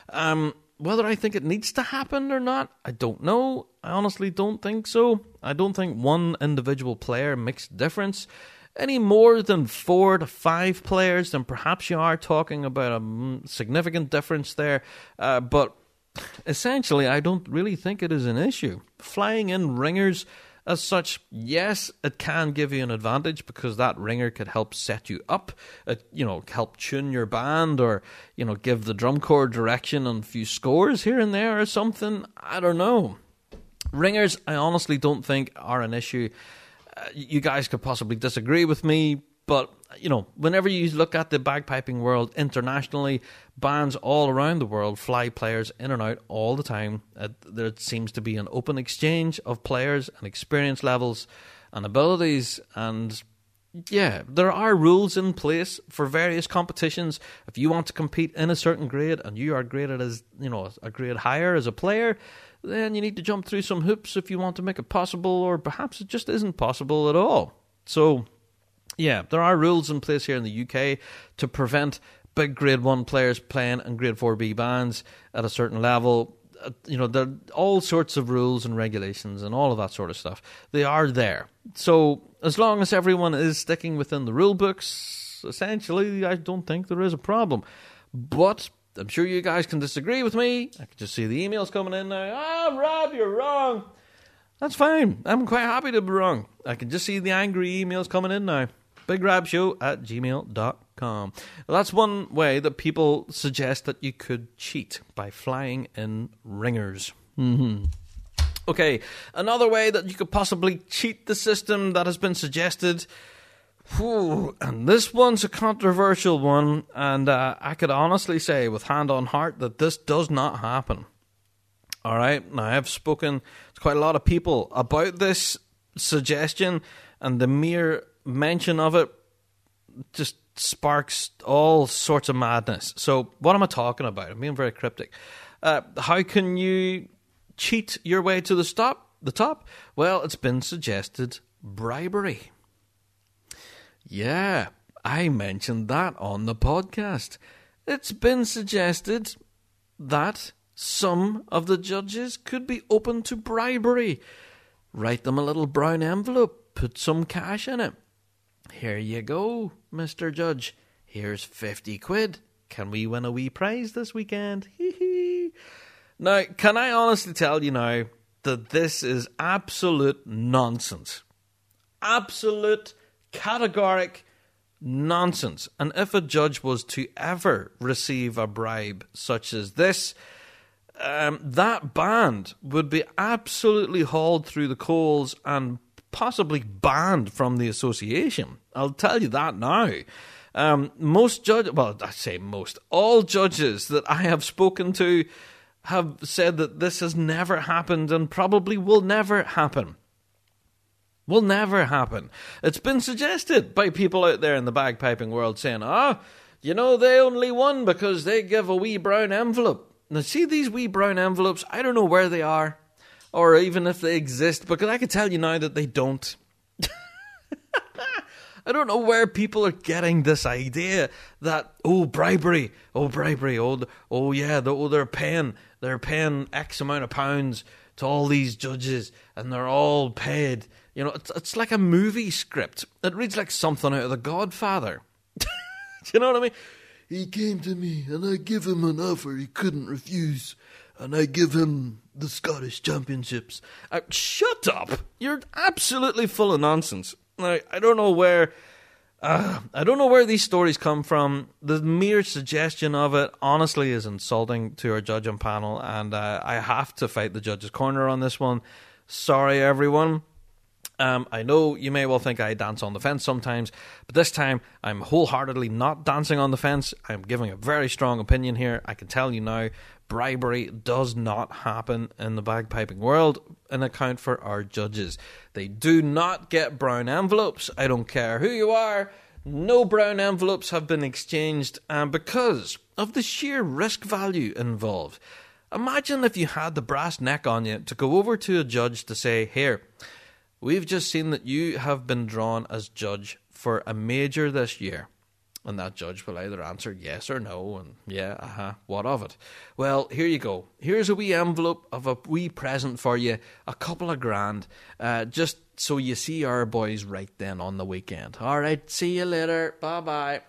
Speaker 4: Um, whether I think it needs to happen or not, I don't know. I honestly don't think so. I don't think one individual player makes a difference any more than four to five players, then perhaps you are talking about a significant difference there. Uh, but essentially, I don't really think it is an issue. Flying in ringers as such, yes, it can give you an advantage because that ringer could help set you up, it, you know, help tune your band or, you know, give the drum corps direction on a few scores here and there or something. I don't know. Ringers, I honestly don't think are an issue you guys could possibly disagree with me, but you know, whenever you look at the bagpiping world internationally, bands all around the world fly players in and out all the time. Uh, there seems to be an open exchange of players and experience levels and abilities and yeah, there are rules in place for various competitions. If you want to compete in a certain grade and you are graded as, you know, a grade higher as a player, then you need to jump through some hoops if you want to make it possible, or perhaps it just isn't possible at all. So, yeah, there are rules in place here in the UK to prevent big grade 1 players playing in grade 4B bands at a certain level. Uh, you know, there are all sorts of rules and regulations and all of that sort of stuff. They are there. So, as long as everyone is sticking within the rule books, essentially, I don't think there is a problem. But I'm sure you guys can disagree with me. I can just see the emails coming in now. Ah, oh, Rob, you're wrong. That's fine. I'm quite happy to be wrong. I can just see the angry emails coming in now. BigRabShow at gmail.com. That's one way that people suggest that you could cheat by flying in ringers. Mm-hmm. Okay, another way that you could possibly cheat the system that has been suggested Whew, and this one's a controversial one, and uh, I could honestly say, with hand on heart, that this does not happen. All right, now I've spoken to quite a lot of people about this suggestion, and the mere mention of it just sparks all sorts of madness. So, what am I talking about? I'm being very cryptic. Uh, how can you cheat your way to the top? The top? Well, it's been suggested bribery. Yeah, I mentioned that on the podcast. It's been suggested that some of the judges could be open to bribery. Write them a little brown envelope, put some cash in it. Here you go, Mr. Judge. Here's 50 quid. Can we win a wee prize this weekend? Hee hee. Now, can I honestly tell you now that this is absolute nonsense? Absolute categoric nonsense. And if a judge was to ever receive a bribe such as this, um, that band would be absolutely hauled through the coals and possibly banned from the association. I'll tell you that now. Um, most judges, well, I say most, all judges that I have spoken to have said that this has never happened and probably will never happen will never happen. It's been suggested by people out there in the bagpiping world saying, ah, oh, you know, they only won because they give a wee brown envelope. Now, see these wee brown envelopes? I don't know where they are or even if they exist because I can tell you now that they don't. I don't know where people are getting this idea that oh bribery, oh bribery, oh oh yeah, oh they're paying they're paying X amount of pounds to all these judges and they're all paid you know, it's, it's like a movie script. It reads like something out of The Godfather. Do you know what I mean?
Speaker 3: He came to me and I give him an offer he couldn't refuse. And I give him the Scottish Championships.
Speaker 4: Uh, shut up! You're absolutely full of nonsense. Now, I don't know where. Uh, I don't know where these stories come from. The mere suggestion of it, honestly, is insulting to our judge and panel, and uh, I have to fight the judge's corner on this one. Sorry, everyone. Um, I know you may well think I dance on the fence sometimes, but this time I'm wholeheartedly not dancing on the fence. I'm giving a very strong opinion here. I can tell you now, bribery does not happen in the bagpiping world and account for our judges. They do not get brown envelopes. I don't care who you are. No brown envelopes have been exchanged, and because of the sheer risk value involved. Imagine if you had the brass neck on you to go over to a judge to say, Here, we've just seen that you have been drawn as judge for a major this year. And that judge will either answer yes or no, and yeah, uh huh, what of it? Well, here you go. Here's a wee envelope of a wee present for you, a couple of grand, uh, just so you see our boys right then on the weekend. All right, see you later. Bye bye.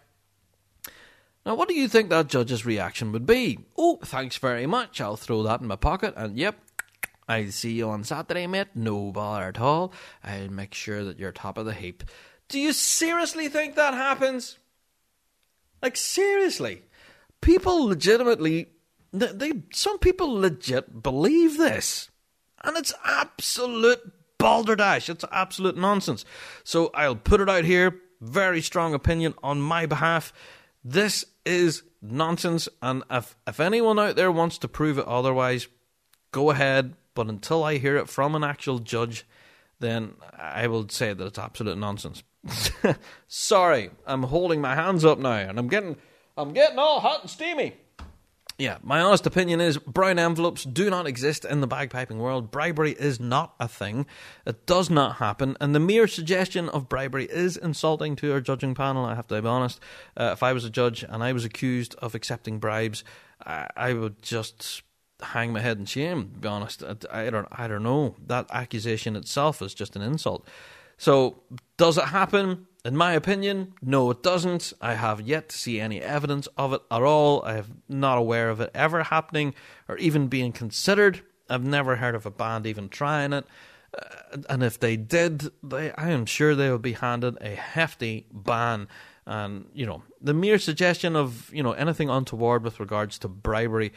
Speaker 4: Now, what do you think that judge's reaction would be? Oh, thanks very much. I'll throw that in my pocket, and yep, I'll see you on Saturday, mate. No bother at all. I'll make sure that you're top of the heap. Do you seriously think that happens? Like, seriously? People legitimately. They, they Some people legit believe this. And it's absolute balderdash. It's absolute nonsense. So I'll put it out here. Very strong opinion on my behalf. This is nonsense, and if if anyone out there wants to prove it otherwise, go ahead. But until I hear it from an actual judge, then I will say that it's absolute nonsense. Sorry, I'm holding my hands up now, and I'm getting I'm getting all hot and steamy. Yeah, my honest opinion is brown envelopes do not exist in the bagpiping world. Bribery is not a thing. It does not happen. And the mere suggestion of bribery is insulting to our judging panel, I have to be honest. Uh, if I was a judge and I was accused of accepting bribes, I, I would just hang my head in shame, to be honest. I, I, don't, I don't know. That accusation itself is just an insult. So, does it happen? In my opinion, no, it doesn't. I have yet to see any evidence of it at all. I am not aware of it ever happening or even being considered. I've never heard of a band even trying it. Uh, and if they did, they, I am sure they would be handed a hefty ban. And, you know, the mere suggestion of, you know, anything untoward with regards to bribery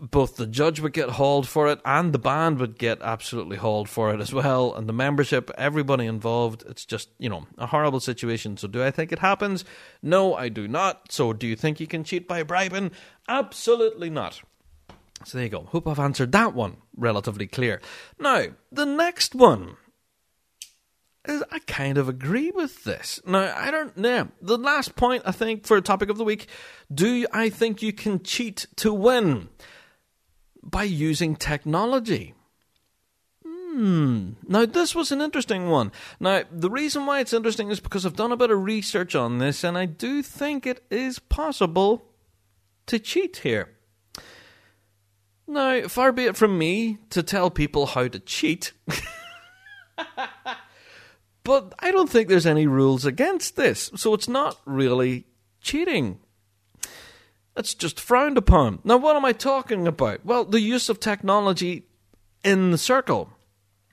Speaker 4: both the judge would get hauled for it and the band would get absolutely hauled for it as well. And the membership everybody involved it's just you know a horrible situation. So do i think it happens? No i do not. So do you think you can cheat by bribing? Absolutely not. So there you go. Hope i've answered that one relatively clear. Now the next one is I kind of agree with this. Now, I don't know. The last point, I think, for a topic of the week do I think you can cheat to win? By using technology. Hmm. Now, this was an interesting one. Now, the reason why it's interesting is because I've done a bit of research on this, and I do think it is possible to cheat here. Now, far be it from me to tell people how to cheat, but I don't think there's any rules against this, so it's not really cheating. That's just frowned upon. Now, what am I talking about? Well, the use of technology in the circle.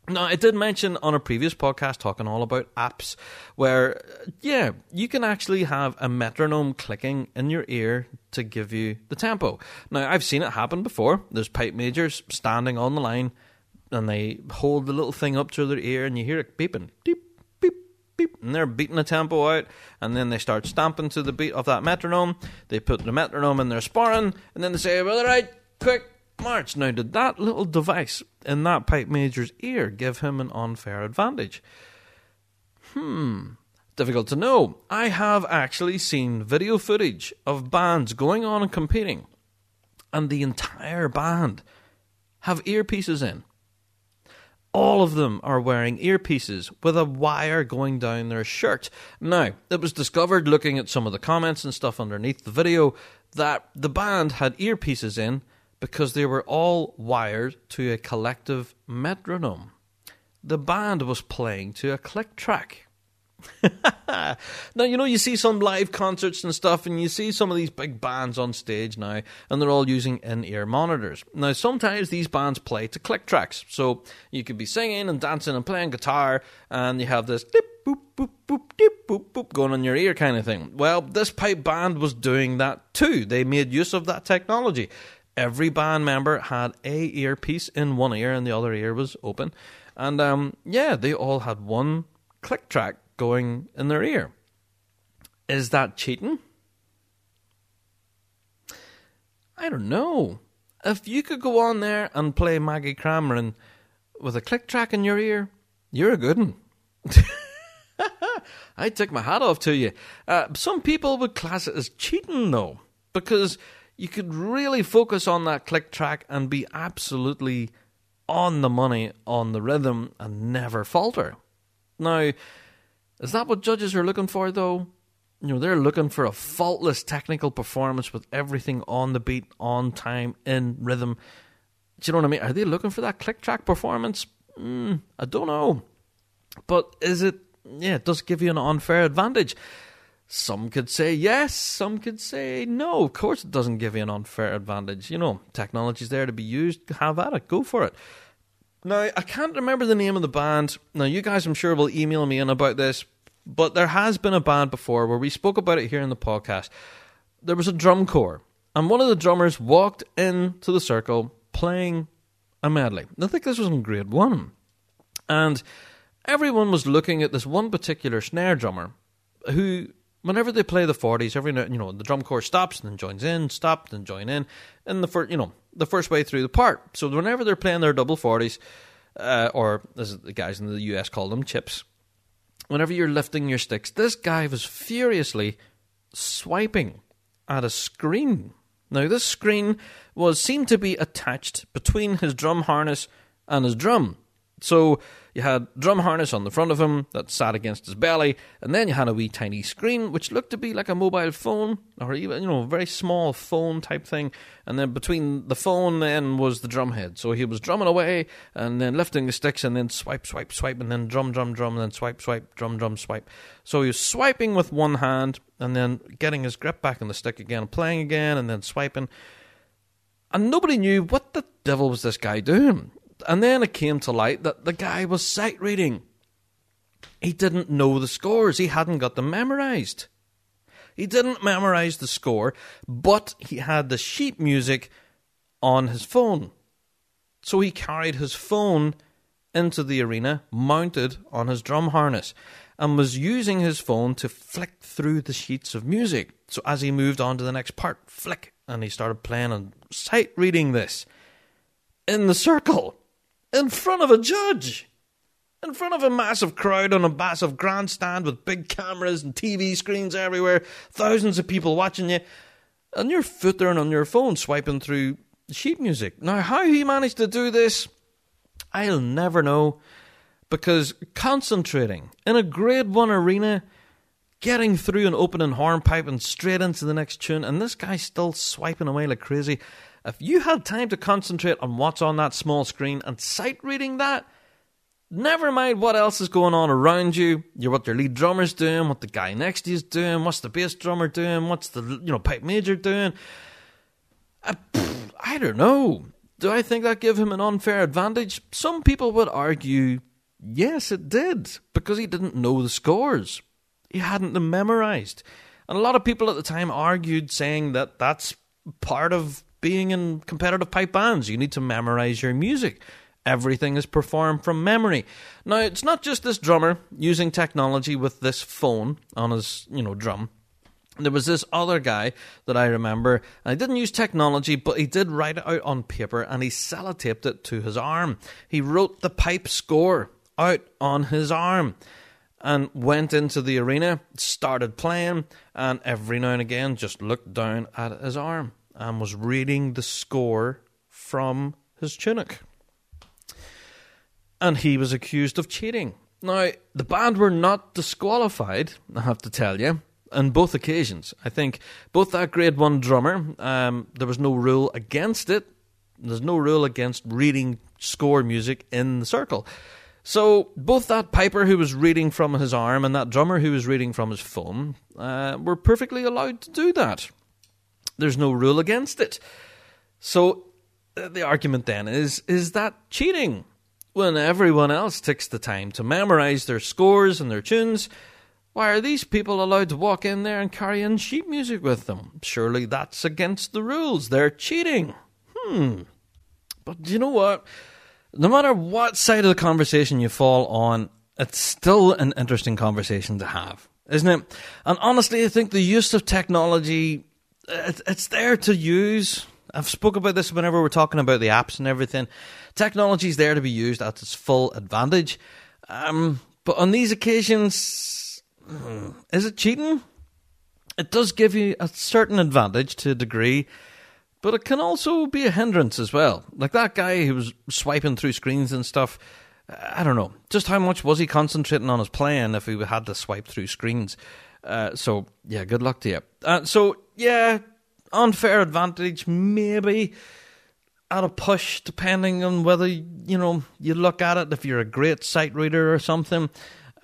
Speaker 4: Now, I did mention on a previous podcast talking all about apps where, yeah, you can actually have a metronome clicking in your ear to give you the tempo. Now, I've seen it happen before. There's pipe majors standing on the line and they hold the little thing up to their ear and you hear it beeping. Deep, beep, and they're beating the tempo out, and then they start stamping to the beat of that metronome. They put the metronome in their sporran, and then they say, "Well, right, quick march." Now, did that little device in that pipe major's ear give him an unfair advantage? Hmm. Difficult to know. I have actually seen video footage of bands going on and competing, and the entire band have earpieces in all of them are wearing earpieces with a wire going down their shirt. Now, it was discovered looking at some of the comments and stuff underneath the video that the band had earpieces in because they were all wired to a collective metronome. The band was playing to a click track. now, you know, you see some live concerts and stuff, and you see some of these big bands on stage now, and they're all using in ear monitors. Now, sometimes these bands play to click tracks. So you could be singing and dancing and playing guitar, and you have this dip, boop, boop, boop, dip, boop, boop going on your ear kind of thing. Well, this pipe band was doing that too. They made use of that technology. Every band member had a earpiece in one ear and the other ear was open. And um, yeah, they all had one click track going in their ear. Is that cheating? I don't know. If you could go on there and play Maggie Cameron with a click track in your ear, you're a good one. I take my hat off to you. Uh, some people would class it as cheating, though, because you could really focus on that click track and be absolutely on the money on the rhythm and never falter. Now, is that what judges are looking for, though? You know, they're looking for a faultless technical performance with everything on the beat, on time, in rhythm. Do you know what I mean? Are they looking for that click track performance? Mm, I don't know. But is it, yeah, it does give you an unfair advantage. Some could say yes, some could say no. Of course, it doesn't give you an unfair advantage. You know, technology's there to be used. Have at it. Go for it. Now, I can't remember the name of the band. Now, you guys, I'm sure, will email me in about this, but there has been a band before where we spoke about it here in the podcast. There was a drum corps, and one of the drummers walked into the circle playing a medley. I think this was in grade one. And everyone was looking at this one particular snare drummer who whenever they play the 40s, every you know the drum corps stops and then joins in, stops and join in, in the first you know the first way through the part. So whenever they're playing their double 40s, uh, or as the guys in the US call them, chips, whenever you're lifting your sticks, this guy was furiously swiping at a screen. Now this screen was seemed to be attached between his drum harness and his drum. So you had drum harness on the front of him that sat against his belly, and then you had a wee tiny screen which looked to be like a mobile phone or even you know a very small phone type thing. And then between the phone then was the drum head. So he was drumming away and then lifting the sticks and then swipe, swipe, swipe, and then drum, drum, drum, and then swipe, swipe, drum, drum, swipe. So he was swiping with one hand and then getting his grip back on the stick again, playing again, and then swiping. And nobody knew what the devil was this guy doing. And then it came to light that the guy was sight reading. He didn't know the scores, he hadn't got them memorized. He didn't memorize the score, but he had the sheet music on his phone. So he carried his phone into the arena, mounted on his drum harness, and was using his phone to flick through the sheets of music. So as he moved on to the next part, flick, and he started playing and sight reading this in the circle in front of a judge, in front of a massive crowd on a massive grandstand with big cameras and TV screens everywhere, thousands of people watching you, and you're footering on your phone swiping through sheet music. Now, how he managed to do this, I'll never know, because concentrating in a grade one arena, getting through an opening hornpipe and straight into the next tune, and this guy's still swiping away like crazy. If you had time to concentrate on what's on that small screen and sight reading that, never mind what else is going on around you, you're what your lead drummer's doing, what the guy next to you is doing, what's the bass drummer doing, what's the you know pipe major doing. I, pff, I don't know. Do I think that gave him an unfair advantage? Some people would argue, yes, it did, because he didn't know the scores. He hadn't them memorized. And a lot of people at the time argued, saying that that's part of being in competitive pipe bands. You need to memorize your music. Everything is performed from memory. Now, it's not just this drummer using technology with this phone on his, you know, drum. There was this other guy that I remember. I didn't use technology, but he did write it out on paper and he sellotaped it to his arm. He wrote the pipe score out on his arm and went into the arena, started playing, and every now and again just looked down at his arm and was reading the score from his tunic. And he was accused of cheating. Now, the band were not disqualified, I have to tell you, on both occasions. I think both that grade one drummer, um, there was no rule against it. There's no rule against reading score music in the circle. So both that piper who was reading from his arm and that drummer who was reading from his phone uh, were perfectly allowed to do that. There's no rule against it. So uh, the argument then is is that cheating? When everyone else takes the time to memorize their scores and their tunes, why are these people allowed to walk in there and carry in sheet music with them? Surely that's against the rules. They're cheating. hmm. But you know what? No matter what side of the conversation you fall on, it's still an interesting conversation to have, isn't it? And honestly, I think the use of technology, it's there to use. I've spoke about this whenever we're talking about the apps and everything. Technology is there to be used at its full advantage. Um, but on these occasions, hmm, is it cheating? It does give you a certain advantage to a degree, but it can also be a hindrance as well. Like that guy who was swiping through screens and stuff. I don't know. Just how much was he concentrating on his playing if he had to swipe through screens? Uh, so, yeah, good luck to you. Uh, so, yeah, unfair advantage, maybe at a push, depending on whether, you know, you look at it, if you're a great sight reader or something.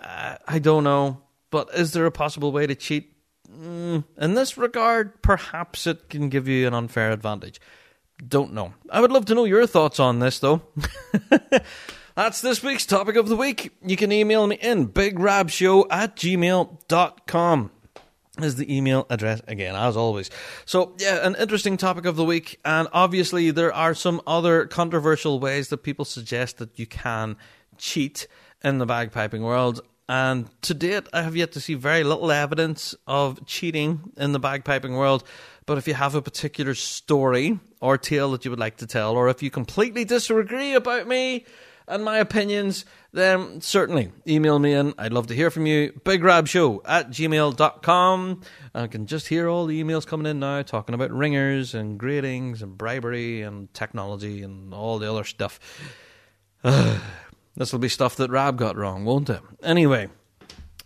Speaker 4: Uh, I don't know. But is there a possible way to cheat? Mm, in this regard, perhaps it can give you an unfair advantage. Don't know. I would love to know your thoughts on this, though. That's this week's topic of the week. You can email me in bigrabshow at gmail.com is the email address again, as always. So, yeah, an interesting topic of the week. And obviously, there are some other controversial ways that people suggest that you can cheat in the bagpiping world. And to date, I have yet to see very little evidence of cheating in the bagpiping world. But if you have a particular story or tale that you would like to tell, or if you completely disagree about me, and my opinions, then certainly email me in. I'd love to hear from you. BigRabShow at gmail.com. I can just hear all the emails coming in now talking about ringers and gradings and bribery and technology and all the other stuff. this will be stuff that Rab got wrong, won't it? Anyway.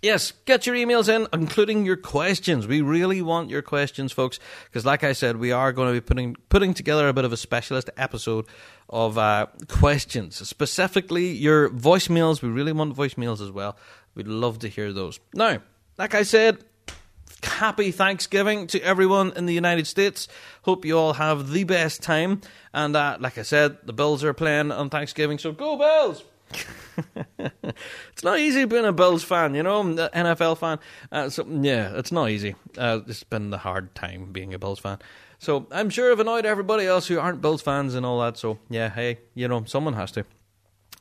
Speaker 4: Yes, get your emails in, including your questions. We really want your questions, folks, because, like I said, we are going to be putting putting together a bit of a specialist episode of uh, questions, specifically your voicemails. We really want voicemails as well. We'd love to hear those. Now, like I said, happy Thanksgiving to everyone in the United States. Hope you all have the best time. And uh, like I said, the Bills are playing on Thanksgiving, so go Bills! it's not easy being a Bills fan, you know, NFL fan. Uh, so yeah, it's not easy. Uh, it's been the hard time being a Bills fan. So I'm sure I've annoyed everybody else who aren't Bills fans and all that. So yeah, hey, you know, someone has to.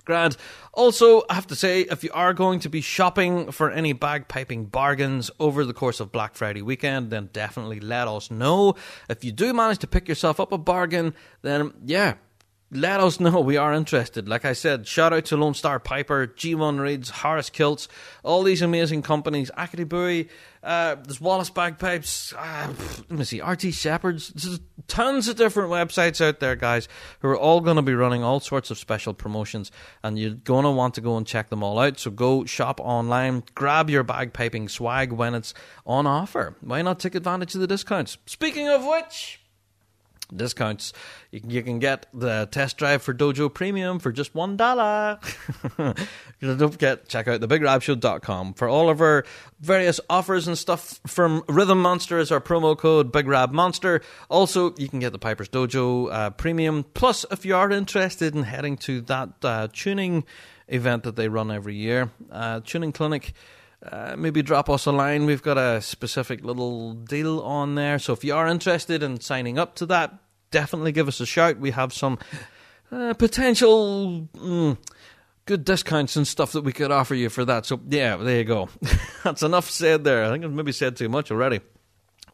Speaker 4: Grad. Also, I have to say, if you are going to be shopping for any bagpiping bargains over the course of Black Friday weekend, then definitely let us know. If you do manage to pick yourself up a bargain, then yeah, let us know. We are interested. Like I said, shout out to Lone Star Piper, G1 Reeds, Harris Kilts, all these amazing companies. Acadie Bowie, uh, there's Wallace Bagpipes, uh, let me see, RT Shepherds. There's tons of different websites out there, guys, who are all going to be running all sorts of special promotions, and you're going to want to go and check them all out. So go shop online, grab your bagpiping swag when it's on offer. Why not take advantage of the discounts? Speaking of which, discounts. You can, you can get the test drive for Dojo Premium for just one dollar. Don't forget, check out thebigrabshow.com for all of our various offers and stuff from Rhythm Monster is our promo code Big Rab Monster. Also, you can get the Piper's Dojo uh, Premium. Plus, if you are interested in heading to that uh, tuning event that they run every year, uh, tuning clinic. Uh, maybe drop us a line. We've got a specific little deal on there. So if you are interested in signing up to that, definitely give us a shout. We have some uh, potential mm, good discounts and stuff that we could offer you for that. So yeah, there you go. That's enough said there. I think I've maybe said too much already.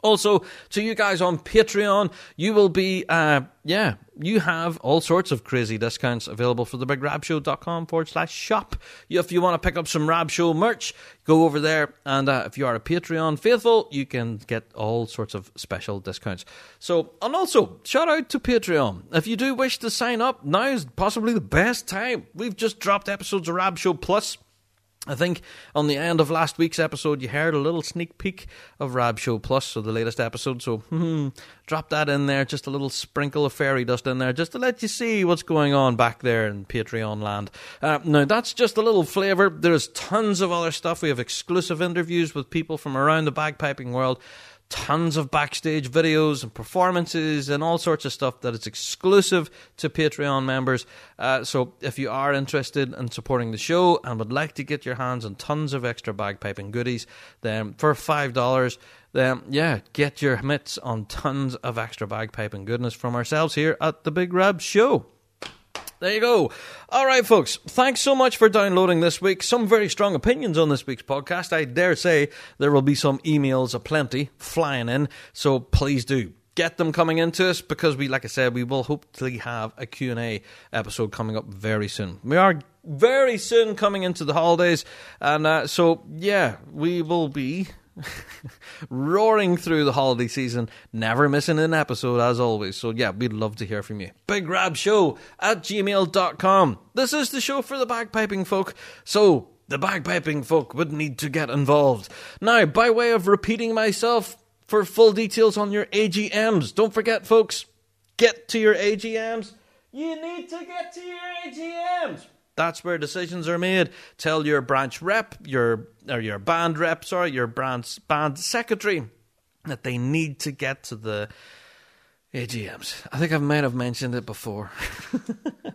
Speaker 4: Also, to you guys on Patreon, you will be, uh, yeah, you have all sorts of crazy discounts available for the bigrabshow.com forward slash shop. If you want to pick up some Rab Show merch, go over there. And uh, if you are a Patreon faithful, you can get all sorts of special discounts. So, and also, shout out to Patreon. If you do wish to sign up, now is possibly the best time. We've just dropped episodes of Rab Show Plus I think on the end of last week's episode, you heard a little sneak peek of Rab Show Plus, so the latest episode. So, hmm, drop that in there, just a little sprinkle of fairy dust in there, just to let you see what's going on back there in Patreon land. Uh, now, that's just a little flavour. There's tons of other stuff. We have exclusive interviews with people from around the bagpiping world tons of backstage videos and performances and all sorts of stuff that is exclusive to Patreon members. Uh, so if you are interested in supporting the show and would like to get your hands on tons of extra bagpiping goodies, then for five dollars then yeah, get your mitts on tons of extra bagpiping goodness from ourselves here at the Big Rab Show. There you go. All right, folks. Thanks so much for downloading this week. Some very strong opinions on this week's podcast. I dare say there will be some emails aplenty flying in. So please do get them coming into us because we, like I said, we will hopefully have a Q&A episode coming up very soon. We are very soon coming into the holidays. And uh, so, yeah, we will be roaring through the holiday season, never missing an episode as always. So, yeah, we'd love to hear from you. Big Rab Show at gmail.com. This is the show for the bagpiping folk. So, the bagpiping folk would need to get involved. Now, by way of repeating myself, for full details on your AGMs, don't forget, folks, get to your AGMs. You need to get to your AGMs. That's where decisions are made. Tell your branch rep, your or your band rep, sorry, your branch band secretary that they need to get to the AGMs. I think I might have mentioned it before.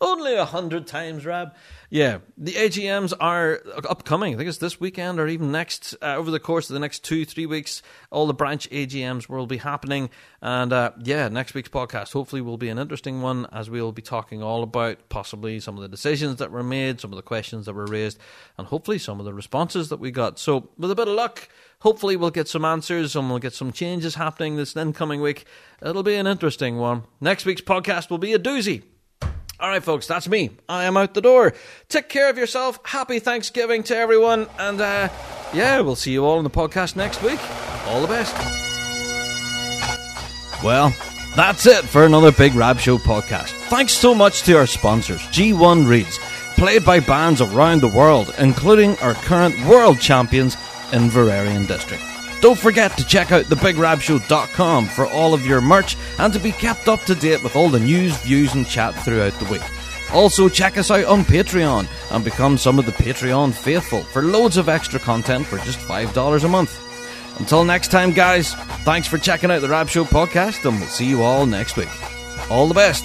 Speaker 4: Only a hundred times, Rab. Yeah, the AGMs are upcoming. I think it's this weekend or even next, uh, over the course of the next two, three weeks. All the branch AGMs will be happening. And uh, yeah, next week's podcast hopefully will be an interesting one as we'll be talking all about possibly some of the decisions that were made, some of the questions that were raised, and hopefully some of the responses that we got. So, with a bit of luck, hopefully we'll get some answers and we'll get some changes happening this incoming week. It'll be an interesting one. Next week's podcast will be a doozy. All right, folks, that's me. I am out the door. Take care of yourself. Happy Thanksgiving to everyone. And uh, yeah, we'll see you all in the podcast next week. All the best. Well, that's it for another Big Rab Show podcast. Thanks so much to our sponsors, G1 Reeds, played by bands around the world, including our current world champions Inveraray and District. Don't forget to check out thebigrabshow.com for all of your merch and to be kept up to date with all the news, views, and chat throughout the week. Also, check us out on Patreon and become some of the Patreon faithful for loads of extra content for just $5 a month. Until next time, guys, thanks for checking out the Rab Show podcast, and we'll see you all next week. All the best.